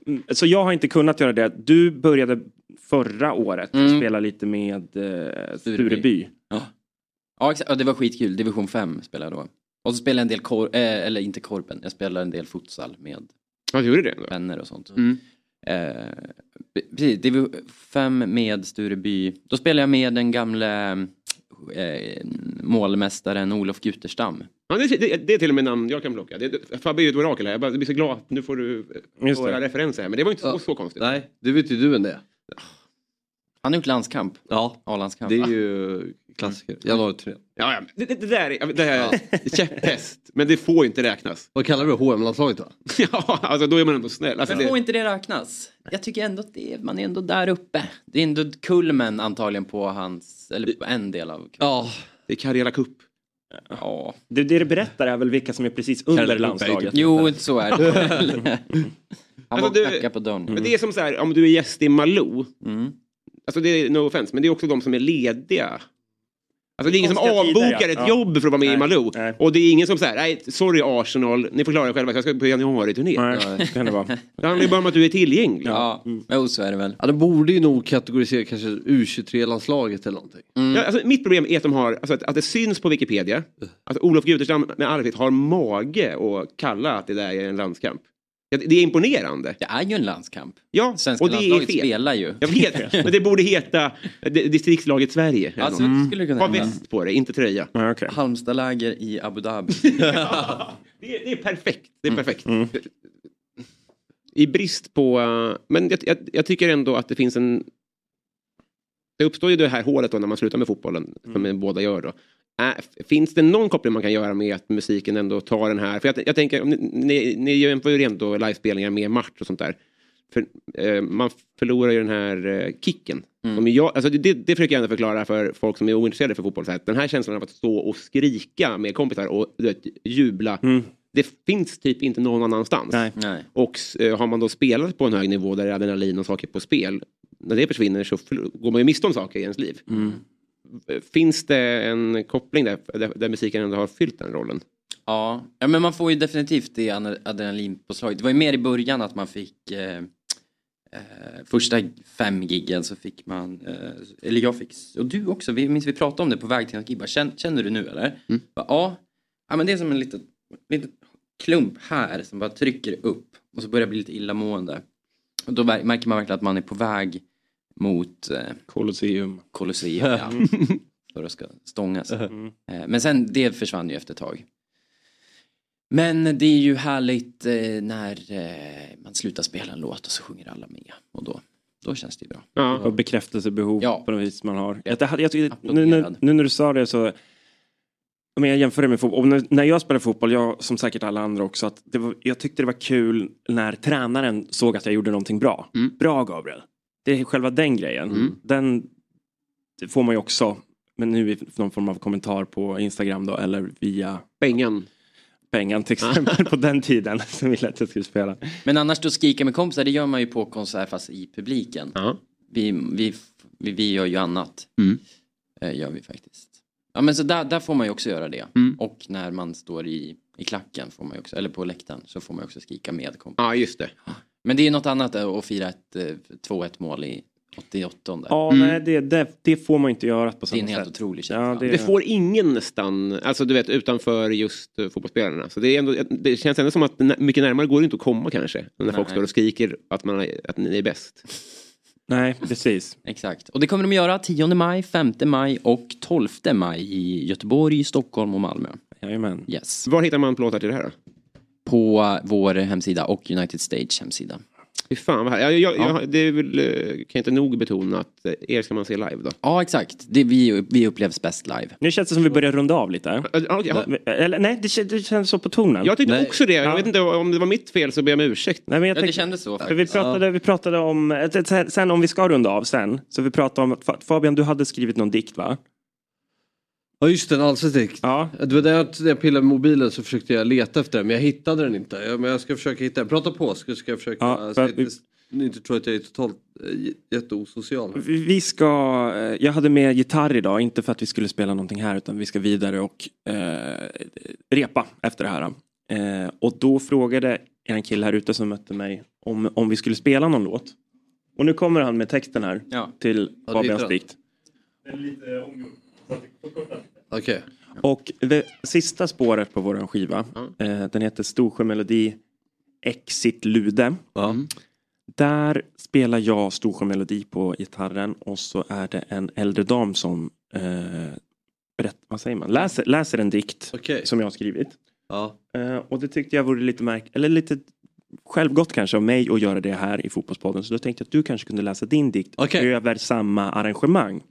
mm, så jag har inte kunnat göra det. Du började förra året. Mm. Spelade lite med eh, Stureby. Ja. Ja, exakt. Ja, det var skitkul. Division 5 spelade jag då. Och så spelade jag en del, kor- eh, eller inte korpen, jag spelade en del futsal med Ja, gjorde det? Vänner och sånt. Mm. Eh, precis, Division 5 med Stureby. Då spelade jag med den gamle eh, målmästaren Olof Guterstam. Ja, det, det, det är till och med namn jag kan plocka. Det, Fabbe är ju ett orakel här. Jag blir så glad att nu får du eh, det. referenser här. Men det var inte så, Ja. så konstigt. Nej, det vet ju du än det. Han har gjort landskamp. Ja, A-landskamp. det är ju klassiker. Januari 3. Ja, ja. Det, det, det där är, det här är *laughs* käpphäst. Men det får ju inte räknas. Vad kallar du HM-landslaget då? *laughs* ja, alltså då är man ändå snäll. Alltså, Men det, får inte det räknas? Jag tycker ändå att det är, man är ändå där uppe. Det är ändå kulmen antagligen på hans, eller på en del av... Ja. Det är Karjala Cup. Ja. Det, det det berättar är väl vilka som är precis under landslaget. Jo, så är det. *laughs* Han Alltså, var du- på dörren. Men det är som så här, om du är gäst i Malou. Mm. Alltså det är no offense, men det är också de som är lediga. Alltså det är ingen som avbokar ja. ett Ja. jobb för att vara med i Malou. nej. Och det är ingen som säger, nej sorry Arsenal, ni får klara er själva, jag ska på januari-turné. Nej, kan det vara. *laughs* Det handlar ju bara om att du är tillgänglig. Ja, jo så är det väl. Ja, de borde ju nog kategorisera kanske U23-landslaget eller någonting. Ja, alltså, mitt problem är att, de har, alltså, att, att det syns på Wikipedia att Olof Guterstam med Arvid har mage att kalla att det där är en landskamp. Ja, Det är imponerande. Det är ju en landskamp. Ja, Svenska och det är landslaget fel. spelar ju. Jag vet, *laughs* men det borde heta di- distriktslaget Sverige. Alltså, det skulle kunna Ha väst på det, inte tröja. Ja, okay. Halmstadläger i Abu Dhabi. *laughs* Det är, det är perfekt. Det är perfekt. I brist på... eh, Men jag, jag, jag tycker ändå att det finns en... Det uppstår ju det här hålet då när man slutar med fotbollen, som båda gör då. Äh, finns det någon koppling man kan göra med att musiken ändå tar den här? För jag, jag tänker, ni, ni, ni jämför ju ändå livespelningar med match och sånt där. För, eh, man förlorar ju den här eh, kicken. Som jag, alltså det, det, försöker jag ändå förklara för folk som är ointresserade för fotboll. Så här, den här känslan av att stå och skrika med kompisar och vet, jubla. Det finns typ inte någon annanstans. Nej. Nej. Och eh, har man då spelat på en hög nivå där det är adrenalin och saker på spel. När det försvinner så går man ju miste om saker i ens liv. Finns det en koppling där, där, där musiken ändå har fyllt den rollen? Ja. ja, men man får ju definitivt det adre- adrenalinpåslaget. Det var ju mer i början att man fick eh, eh, första fem giggen så fick man, eh, eller jag fick, och du också, vi minns vi pratade om det på väg till något gig, känner, känner du nu eller? Bara, ja. ja, men det är som en liten, liten klump här som bara trycker upp och så börjar det bli lite illamående. Och då märker man verkligen att man är på väg mot eh, Colosseum. Colosseum, ja. *laughs* För att ska stångas. Eh, Men sen, det försvann ju efter ett tag. Men det är ju härligt eh, när eh, man slutar spela en låt och så sjunger alla med. Och då, då känns det ju bra. Ja. Och bekräftelsebehov Ja. på något vis man har. Jag, jag, jag, nu, nu, nu när du sa det så om jag jämför det med fotboll, och när, när jag spelade fotboll, jag som säkert alla andra också, att det var, jag tyckte det var kul när tränaren såg att jag gjorde någonting bra. Bra Gabriel. Det är själva den grejen. Den det får man ju också, men nu i någon form av kommentar på Instagram då, eller via Pengen. pengen till exempel på den tiden *laughs* som ville att jag skulle spela. Men annars då skrika med kompisar, det gör man ju på konsert fast i publiken. Vi, vi, vi, vi gör ju annat. Eh, gör vi faktiskt. Ja men så där, där får man ju också göra det. Och när man står i, i klacken, får man ju också, eller på läktaren, så får man ju också skrika med kompisar. Ja, just det. Men det är något annat att fira ett eh, 2-1 mål i 88. Ja, nej, det, det, det får man inte göra på Det är samma en sätt. helt otrolig känsla. Ja, Det får ingen nästan, alltså du vet utanför just uh, fotbollsspelarna. Så det, är ändå, det känns ändå som att mycket närmare går det inte att komma kanske. När folk Nej. står och skriker att, man, är- att ni är bäst. Nej, precis. Exakt. Och det kommer de göra 10 maj, 5 maj och 12 maj i Göteborg, Stockholm och Malmö. Jajamän. Yes. Var hittar man plåtar till det här då? På vår hemsida och United Stage hemsida. Fy fan vad här. Jag, jag, Ja. jag, det är väl, eh, kan jag inte nog betona att eh, er ska man se live då. Ja, exakt. Det, vi, vi upplevs bäst live. Nu känns det som vi börjar runda av lite. Ja, ja. Eller nej, det, det känns så på tonen. Jag tyckte Nej. också det. Jag Ja. vet inte om det var mitt fel så ber jag om ursäkt. Nej, men jag Ja, det kändes så För vi faktiskt. pratade, vi pratade om, eh, sen, om vi ska runda av sen, så vi pratade om, Fa- Fabian du hade skrivit någon dikt va? Ja just det, en allsvensk Ja. Det var där jag, när jag pillade med mobilen så försökte jag leta efter den men jag hittade den inte. Jag, men jag ska försöka hitta den. Prata på så ska jag försöka. Ja, så för jag att vi- inte, ni inte tror att jag är totalt äh, jätteosocial. Vi vi ska, eh, jag hade med gitarr idag, inte för att vi skulle spela någonting här utan vi ska vidare och eh, repa efter det här. Eh, och då frågade en kille här ute som mötte mig om, om vi skulle spela någon låt. Och nu kommer han med texten här till Ja, Fabians det är dikt. Okej. Och det sista spåret på våran skiva, eh, den heter Storsjömelodi Exit Lude. Där spelar jag Storsjömelodi på gitarren och så är det en äldre dam som eh, berätt, vad säger man? Läser, läser en dikt som jag har skrivit. Ja. Eh, och det tyckte jag vore lite märk eller lite självgott kanske av mig att göra det här i Fotbollspodden. Så då tänkte jag att du kanske kunde läsa din dikt över samma arrangemang.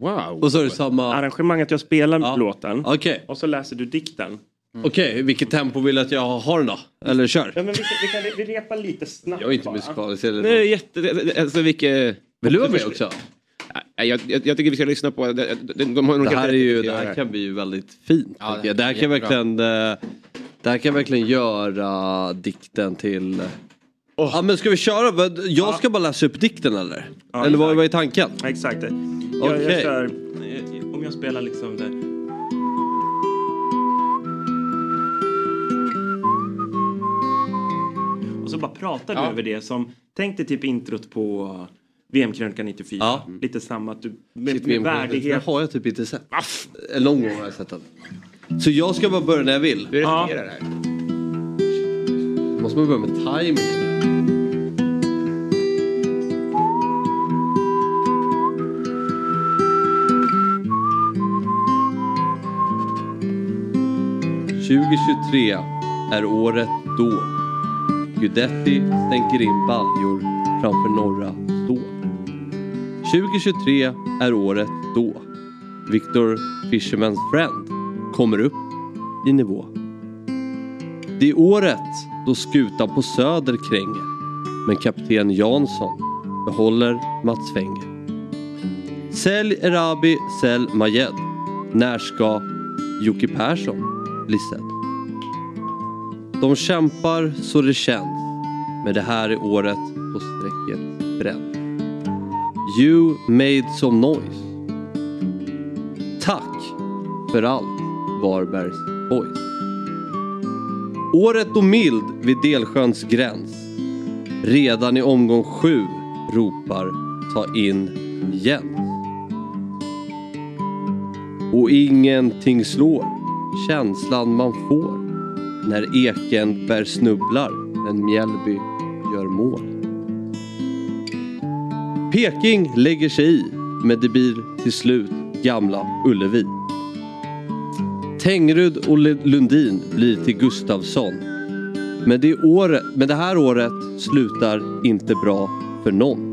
Wow! Och så är det samma... Arrangemang att jag spelar låten. Okej. Och så läser du dikten. Okej, vilket tempo vill du att jag har den då? Eller kör. Ja, men vi, vi, kan, vi repar lite snabbt Jag är inte musikalisk. Det är jätte... Alltså vilket... Vill du vara med också? Nej, Jag, jag, jag tycker vi ska lyssna på... De, de, de har Det här, är ju, det här kan bli ju väldigt fint. Ja, tycker jag. det det, här här kan verkligen, eh, det här kan verkligen göra dikten till... Ja men ska vi köra? Jag ska bara läsa upp dikten eller? Ja, eller vad, vad är tanken? Exakt. Jag, Okej. jag kör, eh, om jag spelar liksom det. Och så bara pratar du Ja. över det som, tänk dig typ introt på VM-krönikan 94. Lite samma, att du, med, Shit, med värdighet. Det har jag typ inte sett. En lång gång har jag sett den. Så jag ska bara börja när jag vill? Du refererar det här. Måste man börja med timing? –2023 är året då Guidetti stänker in baljor framför norra stå. 2023 är året då Victor Fisherman's Friend kommer upp i nivå. Det är året då skutan på Söder kränger men kapten Jansson behåller Mats Wenger. Sälj Erabi, sälj Majed. När ska Jocke Persson bli sedd? De kämpar så det känns men det här är året på strecket bränt. You made some noise. Tack för allt Varbergs boys. Året då mild vid Delsjöns gräns. Redan i omgång sju ropar ta in Jens. Och ingenting slår känslan man får när Ekenberg snubblar men Mjällby gör mål. Peking lägger sig i men det blir till slut Gamla Ullevi. Tengryd och Lundin blir till Gustavsson. Men det, året, men det här året slutar inte bra för någon.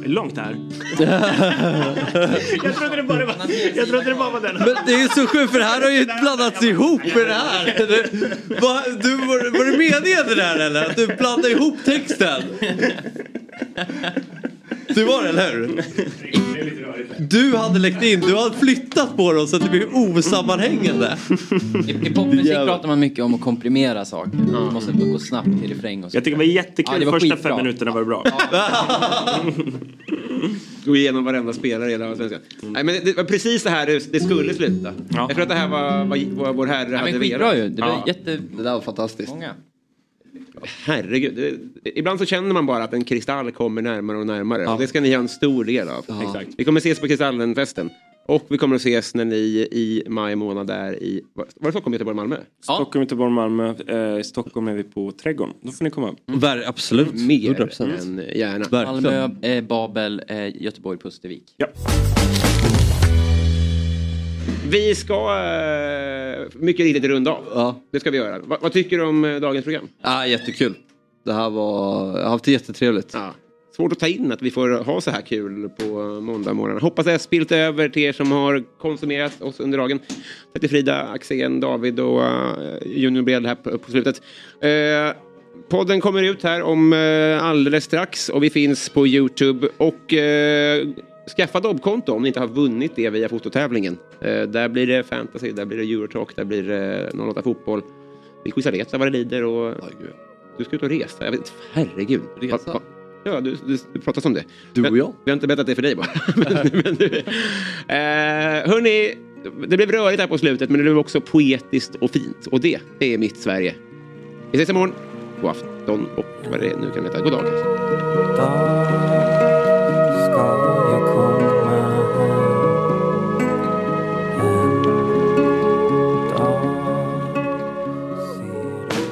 Det är långt här. *laughs* jag trodde det bara var, jag trodde det bara var den. Men det är så sjukt för det här har ju blandats ihop med det här. Det, va, du, var, var det meningen det där eller? Att du blandade ihop texten? Det var det, eller hur? Du hade läckt in, du hade flyttat på dem så att det blir osammanhängande. I, I popmusik pratar man mycket om att komprimera saker. Man måste gå snabbt till refräng och så. Jag tycker det var jättekul. Ja, det var Första skitbra. fem minuterna var det bra. *laughs* Gå igenom varenda spelare i hela Allsvenskan. Nej men det var precis det här det, det skulle sluta. Jag tror att det här var vad, vår herre hade men skitbra velat. ju. Det var jätte... Det där var fantastiskt. Många. Herregud. Det, ibland så känner man bara att en kristall kommer närmare och närmare. Och det ska ni ha en stor del av. Exakt. Vi kommer ses på Kristallenfesten. Och vi kommer att ses när ni i maj månad är i... Var det Stockholm, Göteborg, Malmö? Stockholm, Göteborg, Malmö. Eh, I Stockholm är vi på Trädgården. Då får ni komma. Ver, absolut. Mer 100%. än gärna. Malmö, eh, Babel, eh, Göteborg, Pustervik. Ja. Vi ska eh, mycket riktigt runda av. Ja. Det ska vi göra. Va, vad tycker du om eh, dagens program? Ah, jättekul. Det här var, jag har haft det jättetrevligt. Ja. Svårt att ta in att vi får ha så här kul på måndag morgon. Hoppas har spilt över till er som har konsumerat oss under dagen. Petter Frida, Axén, David och uh, Junior Bred här på, på slutet. Eh, podden kommer ut här om uh, alldeles strax och vi finns på Youtube. Och uh, skaffa dobbkonto om ni inte har vunnit det via fototävlingen. Eh, där blir det fantasy, där blir det Eurotalk, där blir det 08 fotboll. Vi quizar Reta vad det lider och... du ska ut och resa. Jag vet, herregud. Resa? Va- va- Ja, du, du, du pratar om det. Du och jag? Vi har inte berättat det för dig bara. *laughs* men, men, du, eh, hörni, det blev rörigt här på slutet men det blev också poetiskt och fint. Och det, det är mitt Sverige. Vi ses imorgon. god afton och vad det nu kan heta. God dag kanske.